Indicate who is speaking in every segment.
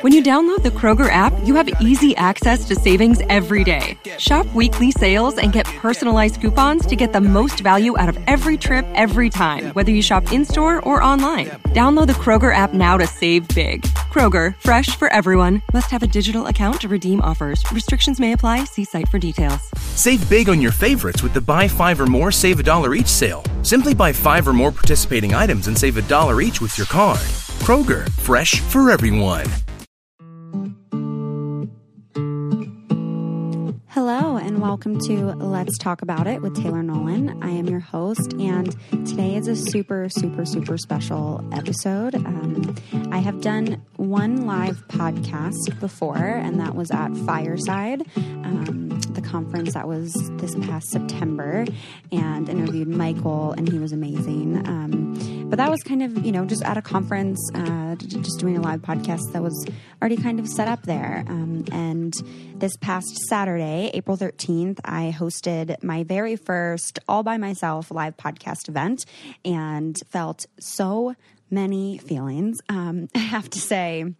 Speaker 1: When you download the Kroger app, you have easy access to savings every day. Shop weekly sales and get personalized coupons to get the most value out of every trip every time, whether you shop in store or online. Download the Kroger app now to save big. Kroger, fresh for everyone. Must have a digital account to redeem offers. Restrictions may apply. See site for details.
Speaker 2: Save big on your favorites with the buy five or more, save a dollar each sale. Simply buy five or more participating items and save a dollar each with your card. Kroger, fresh for everyone.
Speaker 3: Hello, and welcome to Let's Talk About It with Taylor Nolan. I am your host, and today is a super, super, super special episode. Um, I have done one live podcast before, and that was at Fireside, um, the conference that was this past September, and interviewed Michael, and he was amazing. Um, but that was kind of, you know, just at a conference, uh, just doing a live podcast that was already kind of set up there. Um, and this past Saturday, April 13th, I hosted my very first all by myself live podcast event and felt so many feelings. Um, I have to say,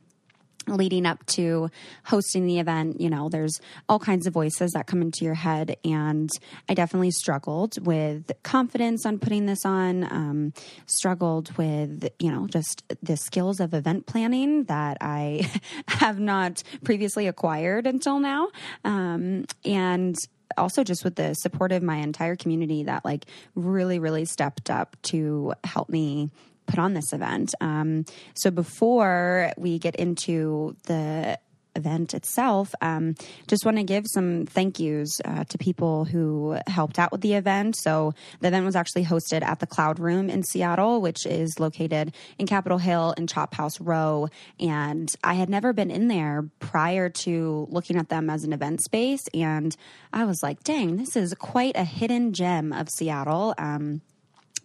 Speaker 3: leading up to hosting the event, you know, there's all kinds of voices that come into your head. And I definitely struggled with confidence on putting this on, um, struggled with, you know, just the skills of event planning that I have not previously acquired until now. Um, and also just with the support of my entire community that like really really stepped up to help me put on this event. Um, so before we get into the event itself, um, just want to give some thank yous uh, to people who helped out with the event. So the event was actually hosted at the Cloud Room in Seattle, which is located in Capitol Hill in Chop House Row. And I had never been in there prior to looking at them as an event space. And I was like, dang, this is quite a hidden gem of Seattle. Um,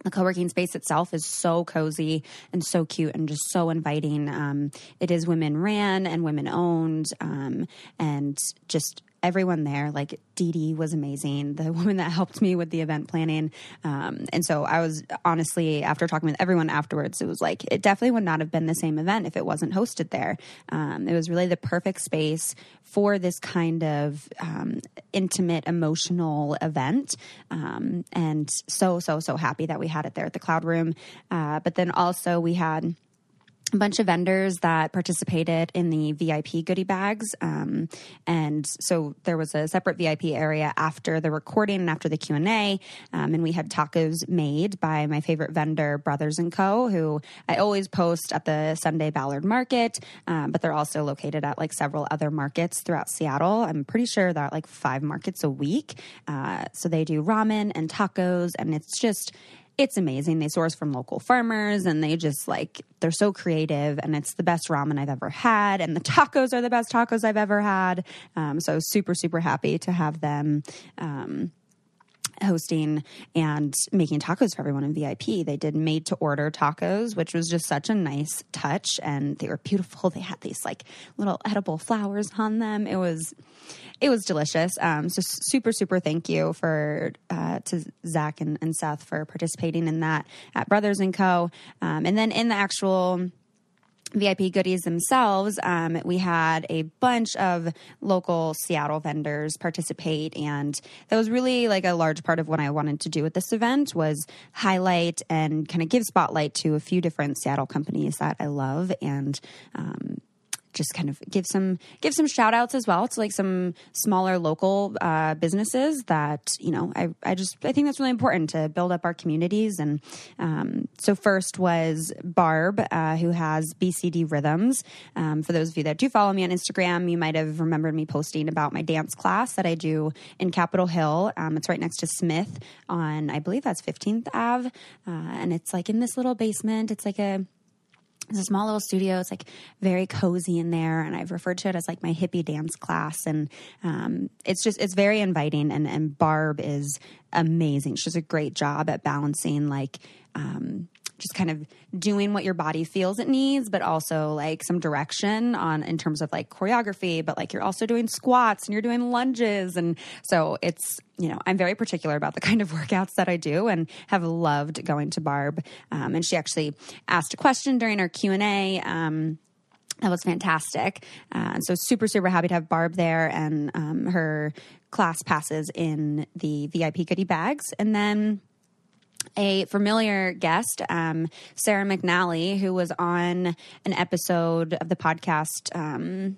Speaker 3: the co-working space itself is so cozy and so cute and just so inviting. Um, it is women ran and women owned, um, and just everyone there, like Dee Dee was amazing, the woman that helped me with the event planning. Um, and so I was honestly, after talking with everyone afterwards, it was like, it definitely would not have been the same event if it wasn't hosted there. Um, it was really the perfect space for this kind of um, intimate, emotional event. Um, and so, so, so happy that we had it there at the Cloud Room. Uh, but then also we had a bunch of vendors that participated in the VIP goodie bags, um, and so there was a separate VIP area after the recording and after the Q and A, um, and we had tacos made by my favorite vendor, Brothers and Co., who I always post at the Sunday Ballard Market, um, but they're also located at like several other markets throughout Seattle. I'm pretty sure they're at like five markets a week, uh, so they do ramen and tacos, and it's just it's amazing. They source from local farmers and they just like, they're so creative and it's the best ramen I've ever had. And the tacos are the best tacos I've ever had. Um, so super, super happy to have them. Um, hosting and making tacos for everyone in VIP. They did made to order tacos, which was just such a nice touch and they were beautiful. They had these like little edible flowers on them. It was it was delicious. Um, so super, super thank you for uh, to Zach and, and, Seth for participating in that at Brothers and Co. Um, and then in the actual VIP goodies themselves, um, we had a bunch of local Seattle vendors participate, and that was really like a large part of what I wanted to do with this event was highlight and kind of give spotlight to a few different Seattle companies that I love and um, just kind of give some give some shout outs as well to like some smaller local uh, businesses that you know I, I just I think that's really important to build up our communities. And um, so first was Barb uh, who has BCD Rhythms. Um, for those of you that do follow me on Instagram you might have remembered me posting about my dance class that I do in Capitol Hill. Um, it's right next to Smith on I believe that's 15th Ave. Uh, and it's like in this little basement. It's like a it's a small little studio. It's like very cozy in there, and I've referred to it as like my hippie dance class. And um, it's just it's very inviting. And and Barb is amazing. She does a great job at balancing like um, just kind of doing what your body feels it needs, but also like some direction on in terms of like choreography, but like you're also doing squats and you're doing lunges. And so it's, you know, I'm very particular about the kind of workouts that I do and have loved going to Barb. Um, and she actually asked a question during our Q and A. Um, that was fantastic. Uh, and so super, super happy to have Barb there and um, her class passes in the VIP goodie bags. And then a familiar guest, um, Sarah McNally, who was on an episode of the podcast. Um,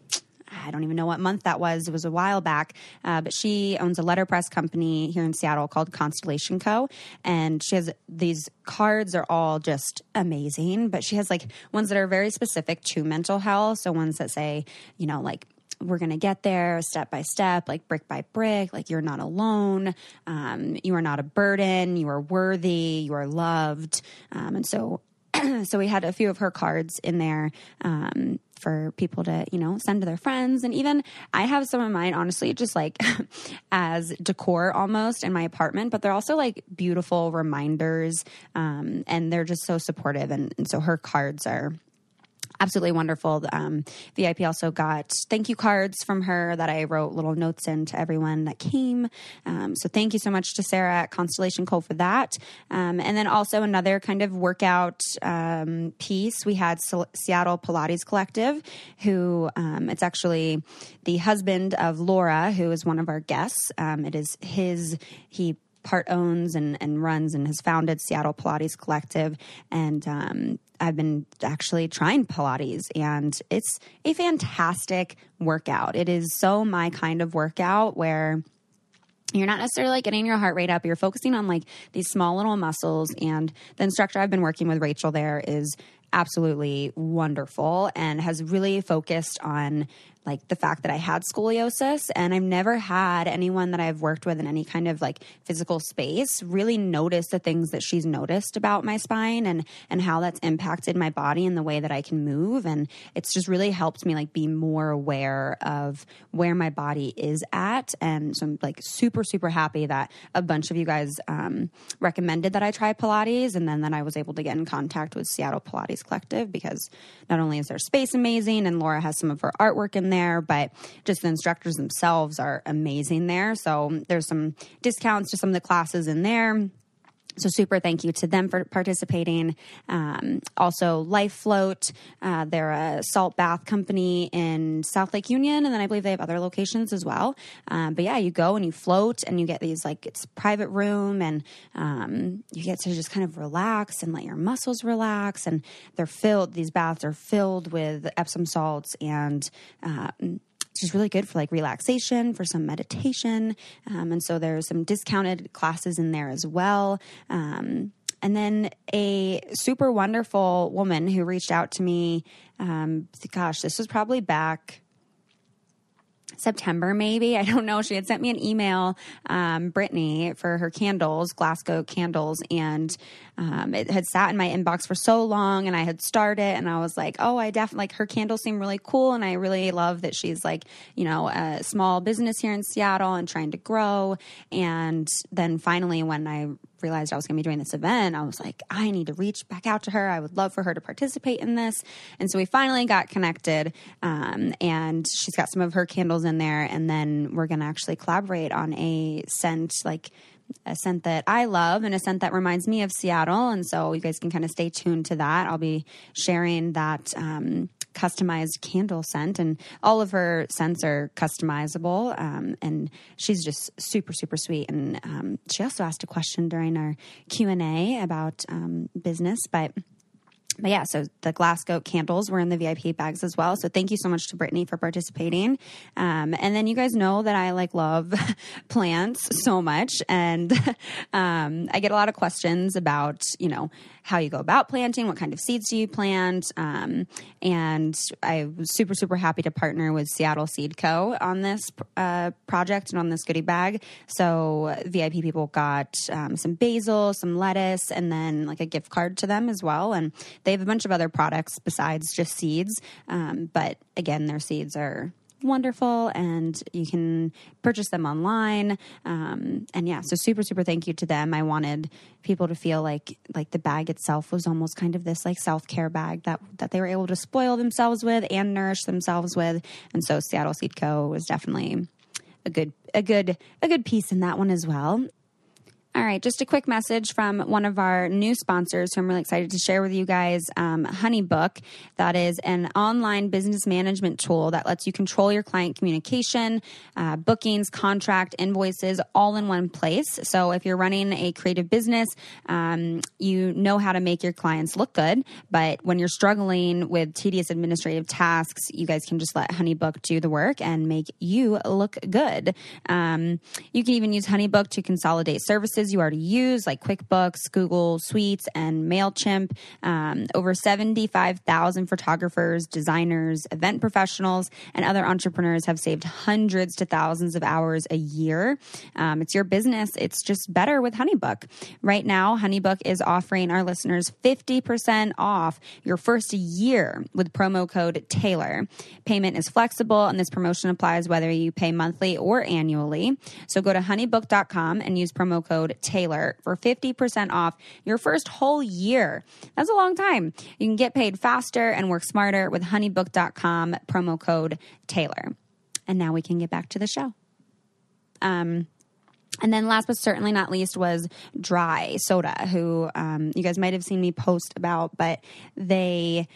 Speaker 3: I don't even know what month that was. It was a while back, uh, but she owns a letterpress company here in Seattle called Constellation Co. And she has these cards are all just amazing, but she has like ones that are very specific to mental health. So ones that say, you know, like we're going to get there step by step, like brick by brick. Like you're not alone. Um, you are not a burden. You are worthy. You are loved. Um, and so, so we had a few of her cards in there. Um, for people to, you know, send to their friends. And even I have some of mine, honestly, just like as decor almost in my apartment, but they're also like beautiful reminders. Um, and they're just so supportive. And, and so her cards are absolutely wonderful. Um, VIP also got thank you cards from her that I wrote little notes in to everyone that came. Um, so thank you so much to Sarah at Constellation Co for that. Um, and then also another kind of workout um, piece. We had Seattle Pilates Collective, who um, it's actually the husband of Laura, who is one of our guests. Um, it is his he part owns and, and runs and has founded Seattle Pilates Collective. And um, I've been actually trying Pilates, and it's a fantastic workout. It is so my kind of workout where you're not necessarily like getting your heart rate up. You're focusing on like these small little muscles. And the instructor I've been working with, Rachel, there is absolutely wonderful and has really focused on like the fact that I had scoliosis and I've never had anyone that I've worked with in any kind of like physical space really notice the things that she's noticed about my spine and and how that's impacted my body and the way that I can move. And it's just really helped me like be more aware of where my body is at. And so I'm like super super happy that a bunch of you guys um, recommended that I try Pilates and then that I was able to get in contact with Seattle Pilates Collective because not only is their space amazing and Laura has some of her artwork in there, but just the instructors themselves are amazing there. So there's some discounts to some of the classes in there. So, super thank you to them for participating. Um, also, Life Float, uh, they're a salt bath company in South Lake Union, and then I believe they have other locations as well. Um, but yeah, you go and you float, and you get these like it's private room, and um, you get to just kind of relax and let your muscles relax. And they're filled; these baths are filled with Epsom salts and uh, is really good for like relaxation, for some meditation. Um, and so there's some discounted classes in there as well. Um, and then a super wonderful woman who reached out to me. Um, gosh, this was probably back September, maybe. I don't know. She had sent me an email, um, Brittany, for her candles, Glass Goat candles, and um, it had sat in my inbox for so long, and I had started, and I was like, oh, I definitely like her candles seem really cool, and I really love that she's like, you know, a small business here in Seattle and trying to grow. And then finally, when I realized I was going to be doing this event, I was like, I need to reach back out to her. I would love for her to participate in this. And so we finally got connected. Um, and she's got some of her candles in there. And then we're going to actually collaborate on a scent, like a scent that I love and a scent that reminds me of Seattle. And so you guys can kind of stay tuned to that. I'll be sharing that. Um, customized candle scent, and all of her scents are customizable. Um, and she's just super, super sweet. And um, she also asked a question during our Q and A about um, business, but but yeah, so the Glass Goat candles were in the VIP bags as well. So thank you so much to Brittany for participating. Um, and then you guys know that I like love plants so much, and um, I get a lot of questions about you know how you go about planting, what kind of seeds do you plant, um, and I was super super happy to partner with Seattle Seed Co on this uh, project and on this goodie bag. So VIP people got um, some basil, some lettuce, and then like a gift card to them as well, and they have a bunch of other products besides just seeds. Um, but again, their seeds are wonderful and you can purchase them online. Um, and yeah so super super thank you to them. I wanted people to feel like like the bag itself was almost kind of this like self-care bag that that they were able to spoil themselves with and nourish themselves with. And so seattle seed co. was definitely a good a good a good piece in that one as well All right, just a quick message from one of our new sponsors who I'm really excited to share with you guys um, HoneyBook. That is an online business management tool that lets you control your client communication, uh, bookings, contract, invoices, all in one place. So if you're running a creative business, um, you know how to make your clients look good. But when you're struggling with tedious administrative tasks, you guys can just let HoneyBook do the work and make you look good. Um, you can even use HoneyBook to consolidate services you already use, like QuickBooks, Google Suites, and MailChimp. Um, over 75,000 photographers, designers, event professionals, and other entrepreneurs have saved hundreds to thousands of hours a year. Um, it's your business. It's just better with HoneyBook. Right now, HoneyBook is offering our listeners 50% off your first year with promo code Taylor. Payment is flexible, and this promotion applies whether you pay monthly or annually. So go to honeybook.com and use promo code code Taylor for 50% off your first whole year. That's a long time. You can get paid faster and work smarter with honeybook.com promo code Taylor. And now we can get back to the show. Um, and then last but certainly not least was Dry Soda, who um, you guys might have seen me post about, but they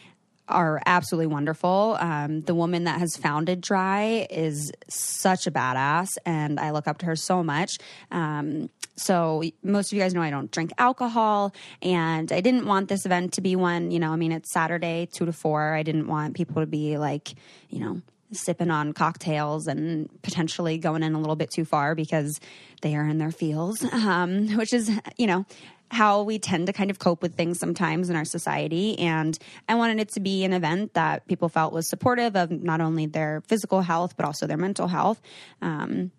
Speaker 3: are absolutely wonderful. Um, the woman that has founded Dry is such a badass, and I look up to her so much. Um, so most of you guys know I don't drink alcohol, and I didn't want this event to be one. You know, I mean, it's Saturday, two to four. I didn't want people to be like, you know, sipping on cocktails and potentially going in a little bit too far because they are in their fields, um, which is, you know, how we tend to kind of cope with things sometimes in our society. And I wanted it to be an event that people felt was supportive of not only their physical health, but also their mental health. Um,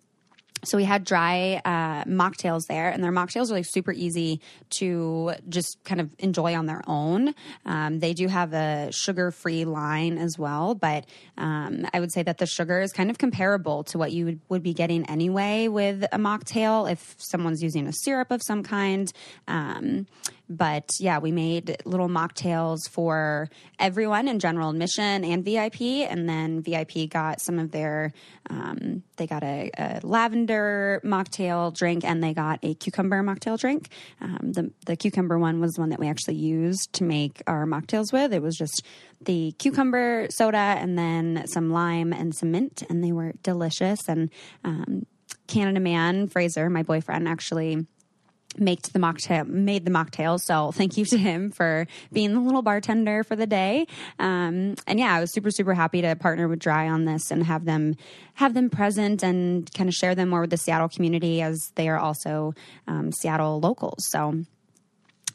Speaker 3: so we had dry uh, mocktails there, and their mocktails are like super easy to just kind of enjoy on their own. Um, they do have a sugar-free line as well, but um, I would say that the sugar is kind of comparable to what you would, would, be getting anyway with a mocktail if someone's using a syrup of some kind. Um, but yeah, we made little mocktails for everyone in general admission and VIP. And then VIP got some of their, um, they got a, a, lavender mocktail drink and they got a cucumber mocktail drink. Um, the, the cucumber one was the one that we actually used to make our mocktails with. It was just the cucumber soda and then some lime and some mint, and they were delicious. And um, Canada Man, Fraser, my boyfriend, actually make the mocktail made the mocktail. So thank you to him for being the little bartender for the day. Um, and yeah i was super super happy to partner with dry on this and have them have them present and kind of share them more with the seattle community as they are also um, seattle locals. So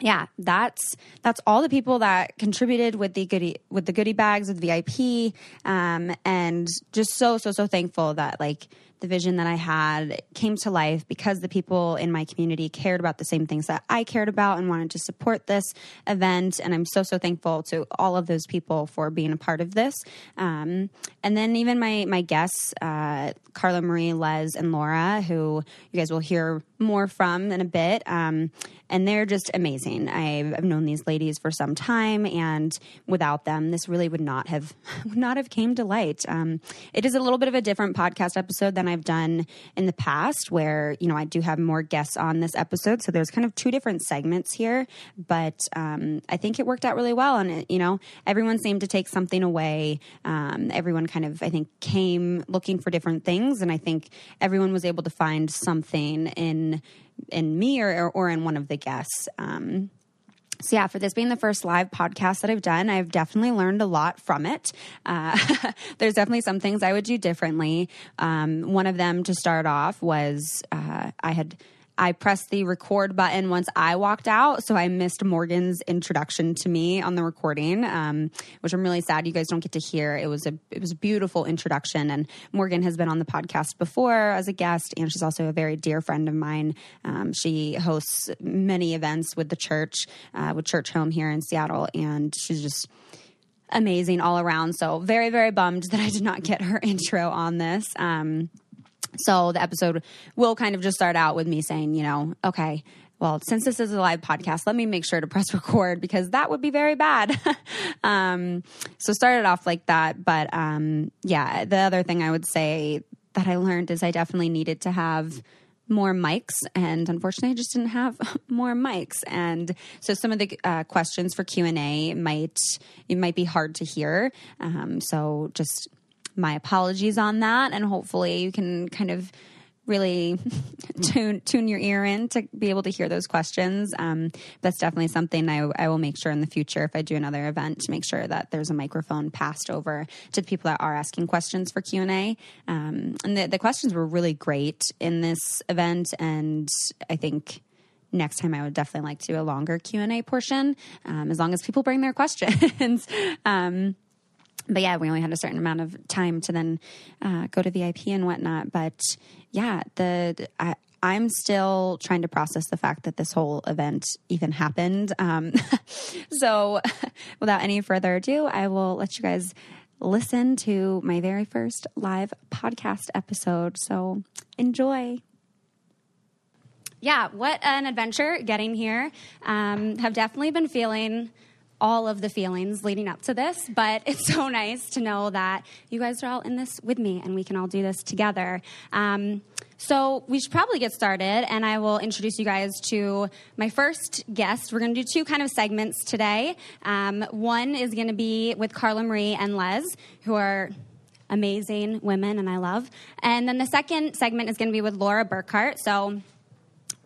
Speaker 3: yeah, that's that's all the people that contributed with the goodie with the goodie bags with VIP, um, and just so so so thankful that like the vision that I had came to life because the people in my community cared about the same things that I cared about and wanted to support this event. And I'm so, so thankful to all of those people for being a part of this. Um, and then even my, my guests, uh, Carla Marie, Les, and Laura, who you guys will hear more from in a bit. Um, and they're just amazing. I've, I've, known these ladies for some time, and without them, this really would not have would not have came to light. Um, it is a little bit of a different podcast episode than I've done in the past, where you know I do have more guests on this episode, so there's kind of two different segments here. But um, I think it worked out really well, and it, you know everyone seemed to take something away. Um, everyone kind of I think came looking for different things, and I think everyone was able to find something in in me or, or in one of the guests. Um, so yeah, for this being the first live podcast that I've done, I've definitely learned a lot from it. Uh, there's definitely some things I would do differently. Um, one of them to start off was uh, I had I pressed the record button once I walked out, so I missed Morgan's introduction to me on the recording, um, which I'm really sad you guys don't get to hear. It was a it was a beautiful introduction, and Morgan has been on the podcast before as a guest, and she's also a very dear friend of mine. Um, she hosts many events with the church, uh, with Churchome here in Seattle, and she's just amazing all around. So very very bummed that I did not get her intro on this. Um, so the episode will kind of just start out with me saying, you know, okay, well, since this is a live podcast, let me make sure to press record because that would be very bad. um, so started off like that. But um, yeah, the other thing I would say that I learned is I definitely needed to have
Speaker 4: more mics, and unfortunately, I just didn't have more mics. And so, some of the uh, questions for Q and A might it might be hard to hear. Um, so, just my apologies on that, and hopefully, you can kind of really tune tune your ear in to be able to hear those questions. Um, that's definitely something I, I will make sure in the future if I do another event to make sure that there's a microphone passed over to the people that are asking questions for Q and A. Um, and the, the questions were really great in this event, and I think next time I would definitely like to do a longer Q and A portion, um, as long as people bring their questions. but yeah, we only had a certain amount of time to then uh, go to VIP and whatnot. But yeah, the I, I'm still trying to process the fact that this whole event even happened. Um, so, without any further ado, I will let you guys listen to my very first live podcast episode. So, enjoy. Yeah, what an adventure getting here. Um, have definitely been feeling all of the feelings leading up to this, but it's so nice to know that you guys are all in this with me and we can all do this together. Um, so we should probably get started, and I will introduce you guys to my first guest. We're going to do two kind of segments today. Um, one is going to be with Carla Marie and Les, who are amazing women and I love. And then the second segment is going to be with Laura Burkhart. So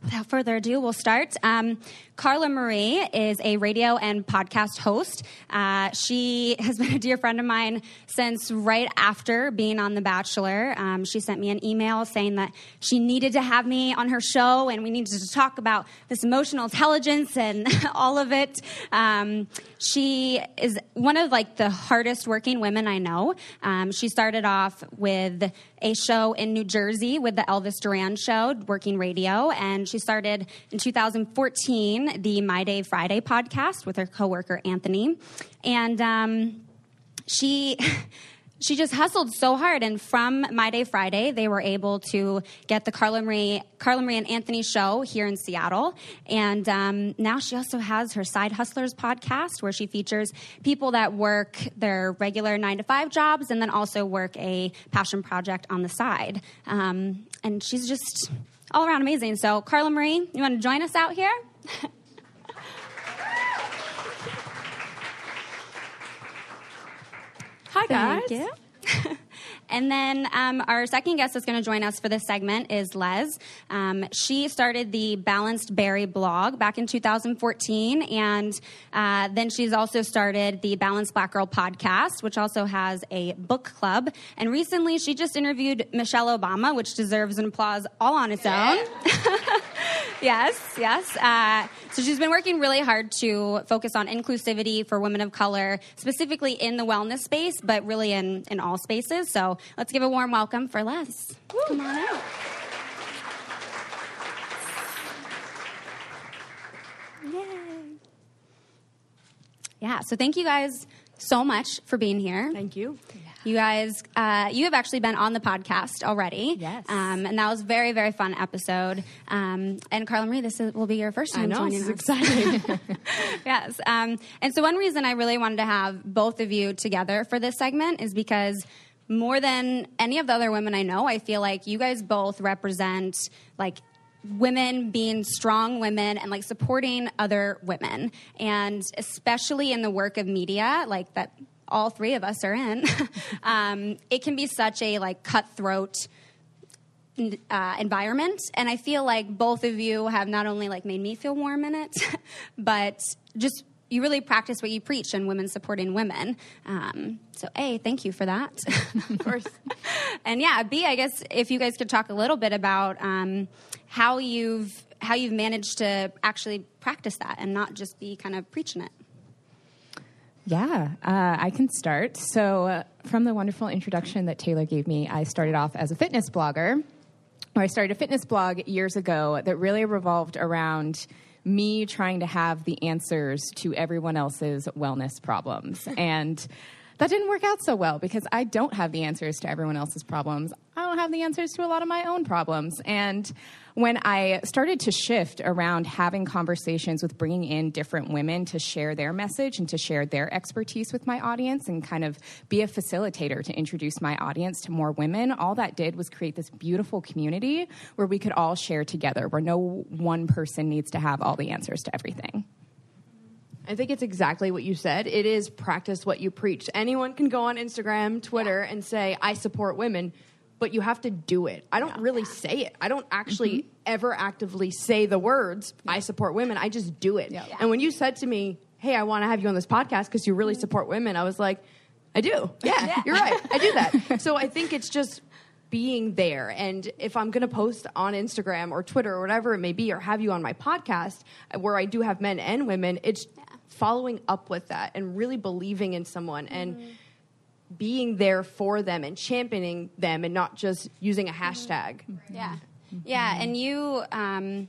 Speaker 4: without further ado, we'll start. Um, Carla Marie is a radio and podcast host. Uh, she has been a dear friend of mine since right after being on The Bachelor. Um, she sent me an email saying that she needed to have me on her show and we needed to talk about this emotional intelligence and all of it. Um, she is one of like the hardest working women I know. Um, she started off with a show in New Jersey with the Elvis Duran show, working radio, and she started in 2014 the My Day Friday podcast with her coworker Anthony, and um, she. she just hustled so hard. And from my day friday they were able to get the carla marie carla marie and anthony show here in seattle. And um, now she also has her side hustlers podcast where she features people that work their regular nine to five jobs and then also work a passion project on the side. Um, and she's just all around amazing. So carla marie you want to join us out here
Speaker 5: Hi, guys.
Speaker 4: Thank you. and then um, our second guest that's going to join us for this segment is Les. Um, she started the Balanced Berry blog back in 2014, and uh, then she's also started the Balanced Black Girl podcast, which also has a book club. And recently, she just interviewed Michelle Obama, which deserves an applause all on its own. yes, yes. Uh, so she's been working really hard to focus on inclusivity for women of color, specifically in the wellness space, but really in, in all spaces. So let's give a warm welcome for Les. Woo. Come on out. Yay. Yeah, so thank you guys so much for being here.
Speaker 5: Thank you.
Speaker 4: You guys, uh, you have actually been on the podcast already.
Speaker 5: Yes.
Speaker 4: Um, and that was a very, very fun episode. Um, and Carla Marie, this is, will be your first time
Speaker 5: I know,
Speaker 4: joining
Speaker 5: this is
Speaker 4: us.
Speaker 5: exciting.
Speaker 4: yes. Um, and so, one reason I really wanted to have both of you together for this segment is because more than any of the other women I know, I feel like you guys both represent like women being strong women and like supporting other women and especially in the work of media like that all three of us are in. Um, it can be such a like cutthroat uh, environment. And i feel like both of you have not only like made me feel warm in it but just you really practice what you preach and women supporting women. Um, so a thank you for that.
Speaker 5: Of course.
Speaker 4: and yeah b i guess if you guys could talk a little bit about um, how you've how you've managed to actually practice that and not just be kind of preaching it
Speaker 6: Yeah, uh, I can start. So, uh, from the wonderful introduction that Taylor gave me, I started off as a fitness blogger. Or I started a fitness blog years ago that really revolved around me trying to have the answers to everyone else's wellness problems. and that didn't work out so well because I don't have the answers to everyone else's problems. I don't have the answers to a lot of my own problems. And when I started to shift around having conversations with bringing in different women to share their message and to share their expertise with my audience and kind of be a facilitator to introduce my audience to more women, all that did was create this beautiful community where we could all share together, where no one person needs to have all the answers to everything.
Speaker 5: I think it's exactly what you said. It is practice what you preach. Anyone can go on Instagram, Twitter, yeah. and say, I support women, but you have to do it. I don't yeah. really say it. I don't actually mm-hmm. ever actively say the words, yeah. I support women. I just do it. And when you said to me, Hey, I want to have you on this podcast because you really mm-hmm. support women, I was like, I do. Yeah, you're right. I do that. so I think it's just being there. And if I'm going to post on Instagram or Twitter or whatever it may be, or have you on my podcast where I do have men and women, it's following up with that and really believing in someone and mm-hmm. Being there for them and championing them and not just using a mm-hmm. hashtag.
Speaker 4: Mm-hmm. Yeah. Yeah. And you, um,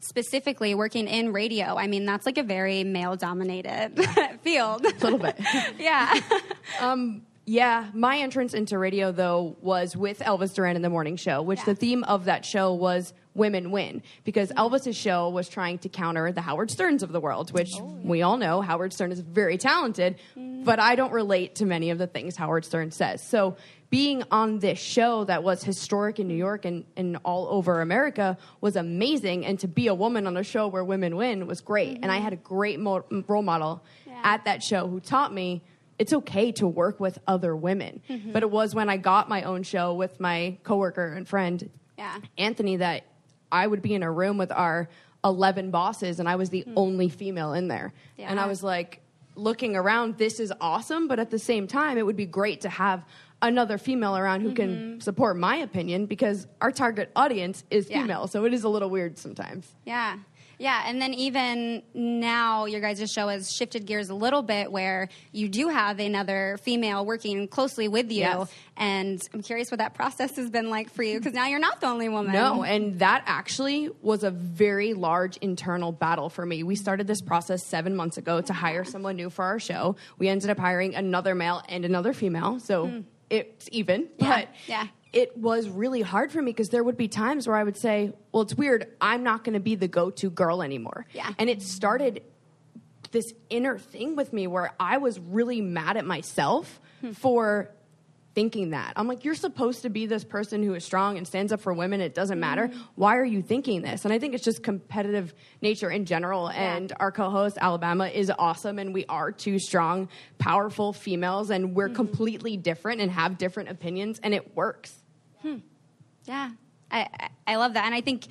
Speaker 4: specifically working in radio, I mean, that's like a very male dominated field.
Speaker 5: A little bit.
Speaker 4: yeah.
Speaker 5: um, yeah, my entrance into radio though was with Elvis Duran in the morning show, which yeah. the theme of that show was women win because Elvis's show was trying to counter the Howard Sterns of the world, which oh, yeah. we all know Howard Stern is very talented, mm. but I don't relate to many of the things Howard Stern says. So being on this show that was historic in New York and, and all over America was amazing. And to be a woman on a show where women win was great. Mm-hmm. And I mm-hmm. had a great mo- role model yeah. at that show who taught me it's okay to work with other women. Mm-hmm. But it was when I got my own show with my coworker and friend, yeah. Anthony, that I would be in a room with our 11 bosses and I was the mm. only female in there. Yeah. And I was like, looking around, this is awesome, but at the same time, it would be great to have another female around who mm-hmm. can support my opinion because our target audience is female. So it is a little weird sometimes.
Speaker 4: Yeah. Yeah, and then even now, your guys' show has shifted gears a little bit where you do have another female working closely with you. Yes. And I'm curious what that process has been like for you because now you're not the only woman.
Speaker 5: No, and that actually was a very large internal battle for me. We started this process seven months ago to hire someone new for our show. We ended up hiring another male and another female. So mm. it's even. But
Speaker 4: yeah.
Speaker 5: It was really hard for me because there would be times where I would say, well, it's weird. I'm not going to be the go to girl anymore.
Speaker 4: Yeah.
Speaker 5: And it started this inner thing with me where I was really mad at myself hmm. for thinking that. I'm like, you're supposed to be this person who is strong and stands up for women. It doesn't matter. Mm-hmm. Why are you thinking this? And I think it's just competitive nature in general. Yeah. And our co host, Alabama, is awesome. And we are two strong, powerful females. And we're mm-hmm. completely different and have different opinions. And it works.
Speaker 4: Hmm. Yeah, I, I love that, and I think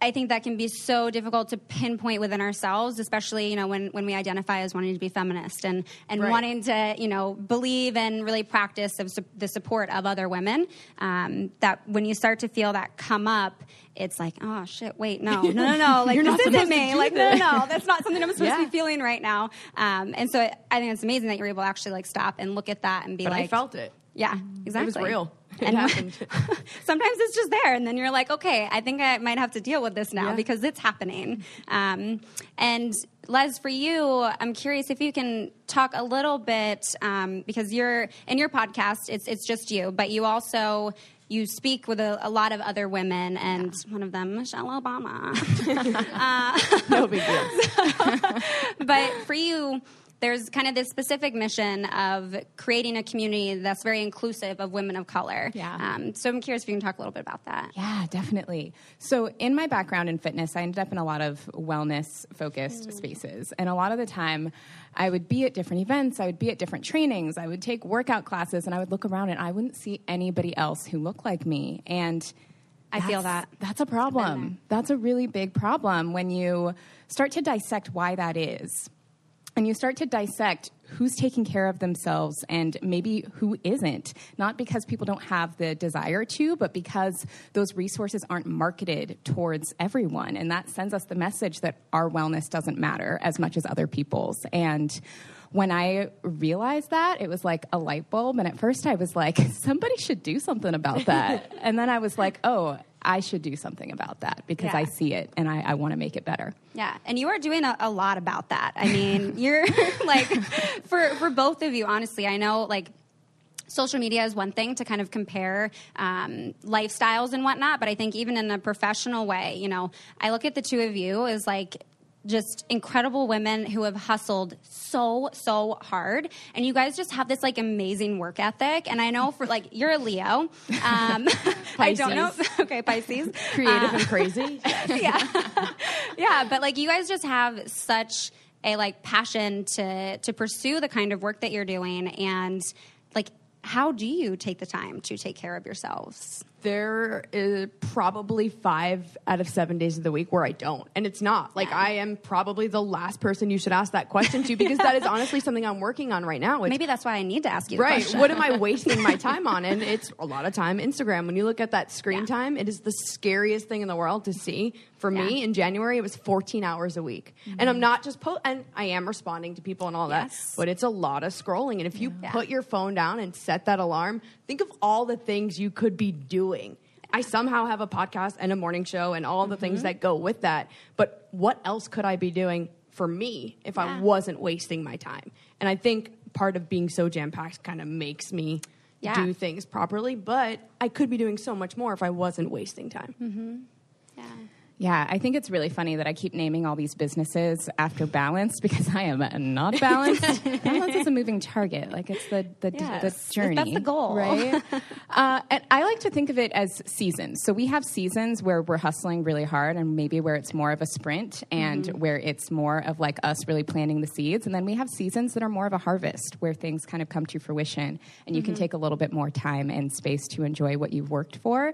Speaker 4: I think that can be so difficult to pinpoint within ourselves, especially you know when, when we identify as wanting to be feminist and and right. wanting to you know believe and really practice of su- the support of other women. Um, that when you start to feel that come up, it's like oh shit, wait, no, no, no, no, like this isn't me. Like no, no, no, that's not something I'm supposed yeah. to be feeling right now. Um, and so I think it's amazing that you're able to actually like stop and look at that and be
Speaker 5: but
Speaker 4: like,
Speaker 5: I felt it.
Speaker 4: Yeah, exactly.
Speaker 5: It was real.
Speaker 4: And sometimes it's just there, and then you're like, okay, I think I might have to deal with this now yeah. because it's happening. Um, and Les, for you, I'm curious if you can talk a little bit um, because you're in your podcast. It's it's just you, but you also you speak with a, a, lot of other women, and yeah. one of them, Michelle Obama.
Speaker 5: uh, no big deal.
Speaker 4: but for you, there's kind of this specific mission of creating a community that's very inclusive of women of color.
Speaker 6: Yeah.
Speaker 4: Um, so I'm curious if you can talk a little bit about that.
Speaker 6: Yeah, definitely. So in my background in fitness, I ended up in a lot of wellness focused mm. spaces. And a lot of the time, I would be at different events, I would be at different trainings, I would take workout classes, and I would look around and I wouldn't see anybody else who looked like me. And
Speaker 4: I feel that.
Speaker 6: That's a problem. That's a really big problem when you start to dissect why that is and you start to dissect who's taking care of themselves and maybe who isn't not because people don't have the desire to but because those resources aren't marketed towards everyone and that sends us the message that our wellness doesn't matter as much as other people's and when I realized that, it was like a light bulb. And at first I was like, somebody should do something about that. and then I was like, oh, I should do something about that because
Speaker 4: Yeah.
Speaker 6: I see it and I, I want to make it better.
Speaker 4: Yeah, and you are doing a, a lot about that. I mean, you're like for for both of you. Honestly, I know like social media is one thing to kind of compare um, lifestyles and whatnot, but I think even in a professional way, you know, I look at the two of you as like just incredible women who have hustled so so hard. And you guys just have this like amazing work ethic. And i know for like you're a leo. Um i don't know okay pisces.
Speaker 5: Creative
Speaker 4: Uh,
Speaker 5: and crazy.
Speaker 4: yeah. Yeah but like you guys just have such a like passion to to pursue the kind of work that you're doing. And like how do you take the time to take care of yourselves
Speaker 5: there is probably five out of seven days of the week where I don't. And it's not. Like, I am probably the last person you should ask that question to because that is honestly something I'm working on right now. It's,
Speaker 4: maybe that's why i need to ask you the
Speaker 5: Right.
Speaker 4: question.
Speaker 5: What am I wasting my time on? And it's a lot of time Instagram. When you look at that screen
Speaker 4: Yeah.
Speaker 5: time, it is the scariest thing in the world to see. For me,
Speaker 4: Yeah. Mm-hmm.
Speaker 5: in January, it was 14 hours a week. And I'm not just po- and I am responding to people and all that, but it's a lot of scrolling. And if you
Speaker 4: Yeah.
Speaker 5: put your phone down and set that alarm, think of all the things you could be doing. I somehow have a podcast and a morning show and all the
Speaker 4: Mm-hmm.
Speaker 5: things that go with that. But what else could I be doing for me if I wasn't wasting my time? And I think part of being so jam packed kind of makes me
Speaker 4: Yeah.
Speaker 5: do things properly. But I could be doing so much more if I wasn't wasting time.
Speaker 4: yeah.
Speaker 6: Yeah, I think it's really funny that I keep naming all these businesses after balance because I am not balanced. balance is a moving target. Like it's the the,
Speaker 4: Yes.
Speaker 6: the journey.
Speaker 4: That's the goal.
Speaker 6: right? uh, and I like to think of it as seasons. So we have seasons where we're hustling really hard, and maybe where it's more of a sprint, and where it's more of like us really planting the seeds. And then we have seasons that are more of a harvest, where things kind of come to fruition, and you can take a little bit more time and space to enjoy what you've worked for.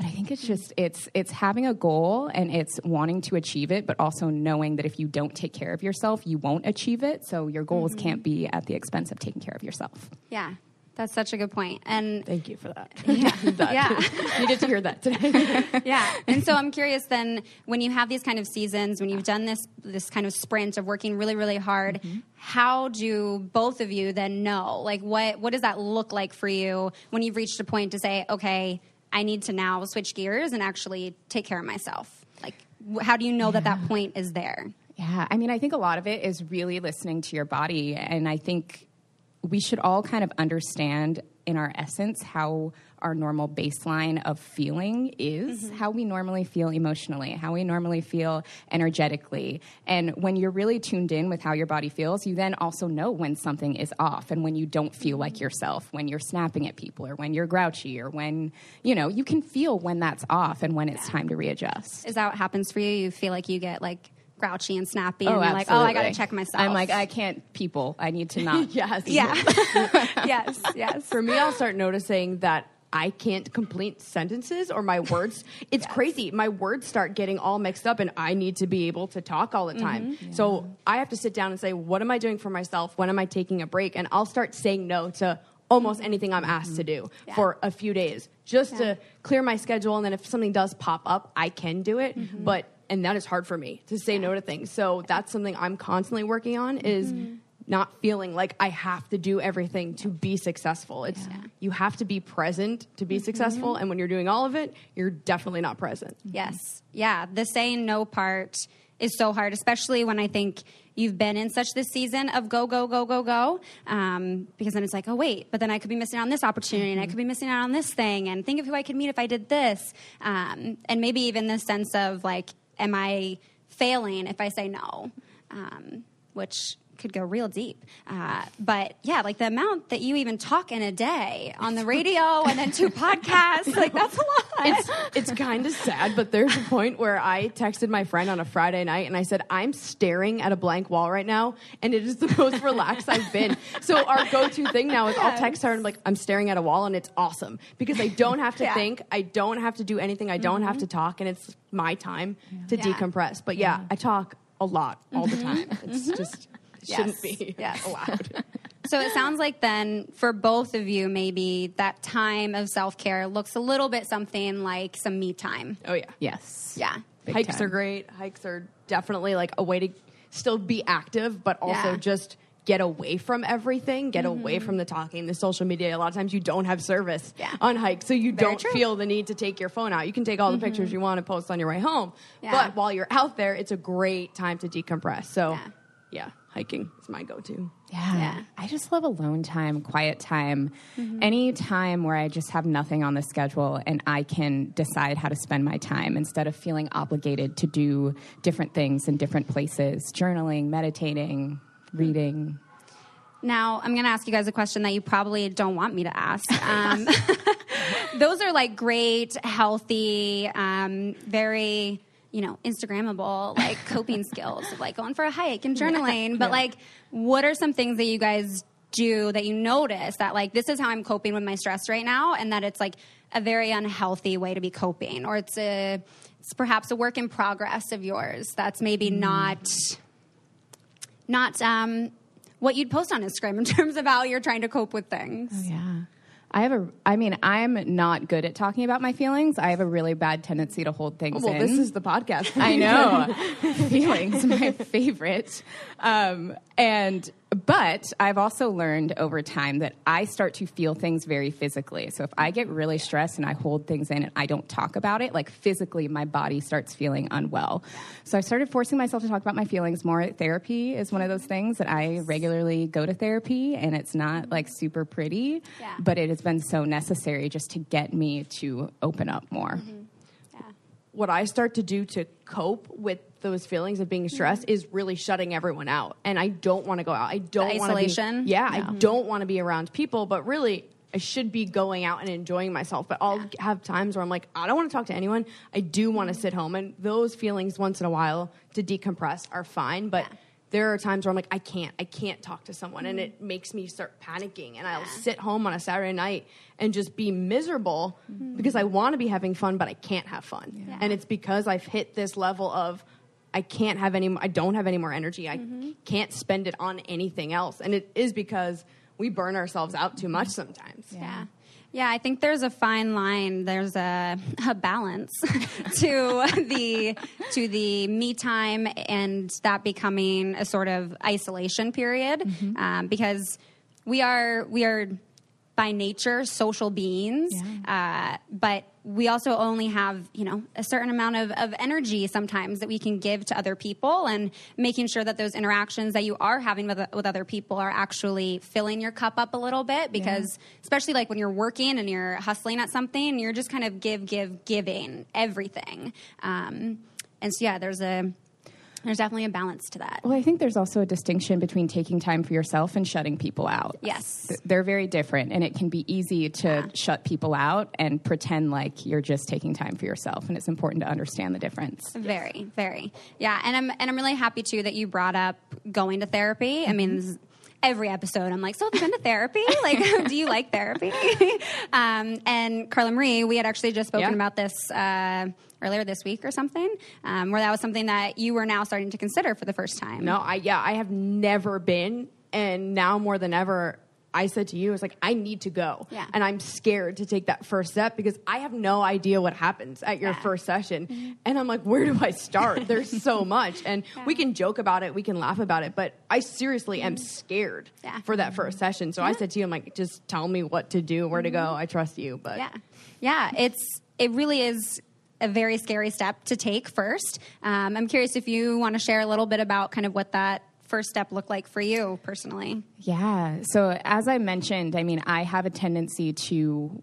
Speaker 6: But I think it's just it's it's having a goal and it's wanting to achieve it, but also knowing that if you don't take care of yourself, you won't achieve it. So your goals mm-hmm. can't be at the expense of taking care of yourself.
Speaker 4: Yeah, that's such a good point. And
Speaker 5: Thank you for that.
Speaker 4: yeah, yeah,
Speaker 5: Needed to hear that today.
Speaker 4: yeah. And so I'm curious then, when you have these kind of seasons, when you've done this this kind of sprint of working really, really hard, mm-hmm. how do both of you then know? Like, what what does that look like for you when you've reached a point to say, okay, I need to now switch gears and actually take care of myself? Like, how do you know that that point is there?
Speaker 6: Yeah, I mean, I think a lot of it is really listening to your body. And I think we should all kind of understand in our essence how our normal baseline of feeling is, mm-hmm. how we normally feel emotionally, how we normally feel energetically. And when you're really tuned in with how your body feels, you then also know when something is off and when you don't feel like mm-hmm. yourself, when you're snapping at people or when you're grouchy or when, you know, you can feel when that's off and when it's time to readjust.
Speaker 4: Is that what happens for you? You feel like you get like grouchy and snappy,
Speaker 6: Oh,
Speaker 4: and you're like, oh, I got to check myself.
Speaker 6: I'm like, I can't people. I need to not.
Speaker 5: yes.
Speaker 4: yeah, yes, yes.
Speaker 5: For me, I'll start noticing that I can't complete sentences or my words. It's crazy. My words start getting all mixed up, and I need to be able to talk all the mm-hmm. time. So I have to sit down and say, What am I doing for myself? When am I taking a break? And I'll start saying no to almost anything I'm asked to mm-hmm. do
Speaker 4: Yeah.
Speaker 5: for a few days just
Speaker 4: Yeah.
Speaker 5: to clear my schedule. And then if something does pop up, I can do it. Mm-hmm. But and that is hard for me to say no to things. So that's something I'm constantly working on is not feeling like I have to do everything to be successful. It's you have to be present to be successful, and when you're doing all of it, you're definitely not present.
Speaker 4: Yes. Yeah. The saying no part is so hard, especially when I think you've been in such this season of go, go, go, go, go. Um, because then it's like, oh, wait, but then I could be missing out on this opportunity and I could be missing out on this thing. And think of who I could meet if I did this. Um, and maybe even the sense of like, am I failing if I say no? Um, which could go real deep. Uh, but yeah, like the amount that you even talk in a day on the radio and then two podcasts, like that's a lot.
Speaker 5: It's it's kind of sad, but there's a point where I texted my friend on a Friday night and I said, "I'm staring at a blank wall right now, and it is the most relaxed I've been." So our go-to thing now is I'll text her and I'm like, "I'm staring at a wall," and it's awesome because I don't have to
Speaker 4: Yeah.
Speaker 5: think, I don't have to do anything, I don't have mm-hmm. to talk, and it's my time to
Speaker 4: Yeah.
Speaker 5: decompress. But yeah, I talk a lot all the mm-hmm. time. It's mm-hmm. just it
Speaker 4: Yes.
Speaker 5: shouldn't be
Speaker 4: Yes.
Speaker 5: allowed.
Speaker 4: So it sounds like then for both of you, maybe that time of self care looks a little bit something like some me time.
Speaker 5: Oh yeah.
Speaker 6: Yes.
Speaker 4: Yeah.
Speaker 6: Big
Speaker 5: hikes
Speaker 6: time.
Speaker 5: are great. Hikes are definitely like a way to still be active, but also
Speaker 4: Yeah.
Speaker 5: just get away from everything, get mm-hmm. away from the talking, the social media. A lot of times you don't have service
Speaker 4: Yeah.
Speaker 5: on hikes, so you
Speaker 4: Very
Speaker 5: don't
Speaker 4: true.
Speaker 5: feel the need to take your phone out. You can take all the mm-hmm. pictures you want to post on your way home,
Speaker 4: Yeah.
Speaker 5: but while you're out there, it's a great time to decompress. So,
Speaker 4: Yeah.
Speaker 5: Yeah, hiking is my go-to.
Speaker 6: Yeah.
Speaker 4: Yeah.
Speaker 6: I just love alone time, quiet time, any time where I just have nothing on the schedule and I can decide how to spend my time instead of feeling obligated to do different things in different places, journaling, meditating, reading.
Speaker 4: Now, I'm going to ask you guys a question that you probably don't want me to ask. Um, those are like great, healthy, um, very, you know, Instagrammable, like coping skills, of like going for a hike and journaling. But like, what are some things that you guys do that you notice that like this is how I'm coping with my stress right now, and that it's like a very unhealthy way to be coping, or it's a it's perhaps a work in progress of yours that's maybe not not um, what you'd post on Instagram in terms of how you're trying to cope with things.
Speaker 6: Yeah. I have a, I mean, I'm not good at talking about my feelings. I have a really bad tendency to hold things
Speaker 5: Well,
Speaker 6: in.
Speaker 5: this is the podcast.
Speaker 6: I know. Feelings, my favorite. Um, and, but I've also learned over time that I start to feel things very physically. So if I get really stressed and I hold things in and I don't talk about it, like physically, my body starts feeling unwell. So I started forcing myself to talk about my feelings more. Therapy is one of those things that I regularly go to therapy, and it's not like super pretty,
Speaker 4: Yeah.
Speaker 6: but it has been so necessary just to get me to open up more. Mm-hmm.
Speaker 5: What I start to do to cope with those feelings of being stressed mm-hmm. is really shutting everyone out. And I don't want to go out. I don't want to be.
Speaker 4: isolation?
Speaker 5: Yeah, I don't want to be around people. But really, I should be going out and enjoying myself. But I'll have times where I'm like, I don't want to talk to anyone. I do want to mm-hmm. sit home. And those feelings, once in a while, to decompress are fine. But there are times where I'm like, I can't. I can't talk to someone, and it mm-hmm. makes me start panicking. And I'll sit home on a Saturday night and just be miserable mm-hmm. because I want to be having fun, but I can't have fun. And it's because I've hit this level of I can't have any. I don't have any more energy. I mm-hmm. can't spend it on anything else, and it is because we burn ourselves out too much sometimes.
Speaker 4: Yeah. Yeah, I think there's a fine line. There's a, a balance to the to the me time and that becoming a sort of isolation period, um, because we are we are by nature social beings, uh, but we also only have you know a certain amount of, of energy sometimes that we can give to other people and making sure that those interactions that you are having with, with other people are actually filling your cup up a little bit because especially like when you're working and you're hustling at something you're just kind of give give giving everything. Um, and so yeah there's a there's definitely a balance to that
Speaker 6: Well, I think there's also a distinction between taking time for yourself and shutting people out.
Speaker 4: Yes.
Speaker 6: They're very different, and it can be easy to shut people out and pretend like you're just taking time for yourself, and it's important to understand the difference.
Speaker 4: Very, very. Yeah, and I'm and I'm really happy too that you brought up going to therapy. I mean, every episode I'm like, so have you been to therapy? Like, do you like therapy? um, and Carla Marie, we had actually just spoken
Speaker 5: Yeah.
Speaker 4: about this uh, earlier this week or something, um, where that was something that you were now starting to consider for the first time.
Speaker 5: No, I yeah, I have never been, and now more than ever, I said to you, it's like I need to go,
Speaker 4: Yeah.
Speaker 5: and I'm scared to take that first step because I have no idea what happens at your
Speaker 4: Yeah.
Speaker 5: first session, mm-hmm. and I'm like, where do I start? There's so much, and we can joke about it, we can laugh about it, but I seriously am mm-hmm. scared
Speaker 4: Yeah.
Speaker 5: for that first session. So I said to you, I'm like, just tell me what to do, where to mm-hmm. go. I trust you, but
Speaker 4: Yeah, yeah. It's it really is a very scary step to take first. Um, I'm curious if you want to share a little bit about kind of what that first step looked like for you personally.
Speaker 6: Yeah. So, as I mentioned, I mean, I have a tendency to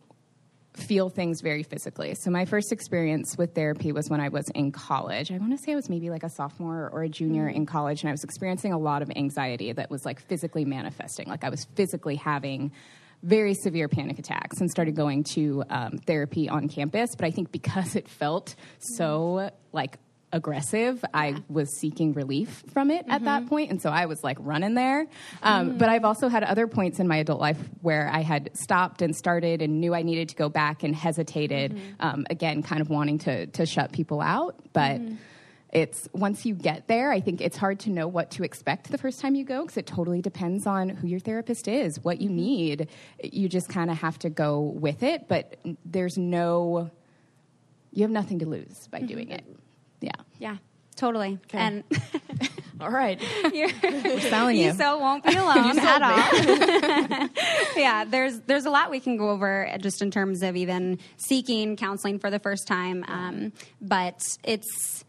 Speaker 6: feel things very physically. So, my first experience with therapy was when I was in college. I want to say I was maybe like a sophomore or a junior in college, and I was experiencing a lot of anxiety that was like physically manifesting. Like, I was physically having very severe panic attacks and started going to um, therapy on campus. But I think because it felt so like aggressive, I was seeking relief from it at that point, and so I was like running there. Um, But I've also had other points in my adult life where I had stopped and started and knew I needed to go back and hesitated. Um, again, kind of wanting to to shut people out, but. It's once you get there, I think it's hard to know what to expect the first time you go because it totally depends on who your therapist is, what you mm-hmm. need. You just kind of have to go with it, but there's no, you have nothing to lose by mm-hmm. doing it. Yeah.
Speaker 4: Yeah, totally. And
Speaker 5: All right.
Speaker 4: You're,
Speaker 6: We're selling you.
Speaker 4: so won't be alone at all. yeah, there's there's a lot we can go over uh, just in terms of even seeking counseling for the first time. Um, but it's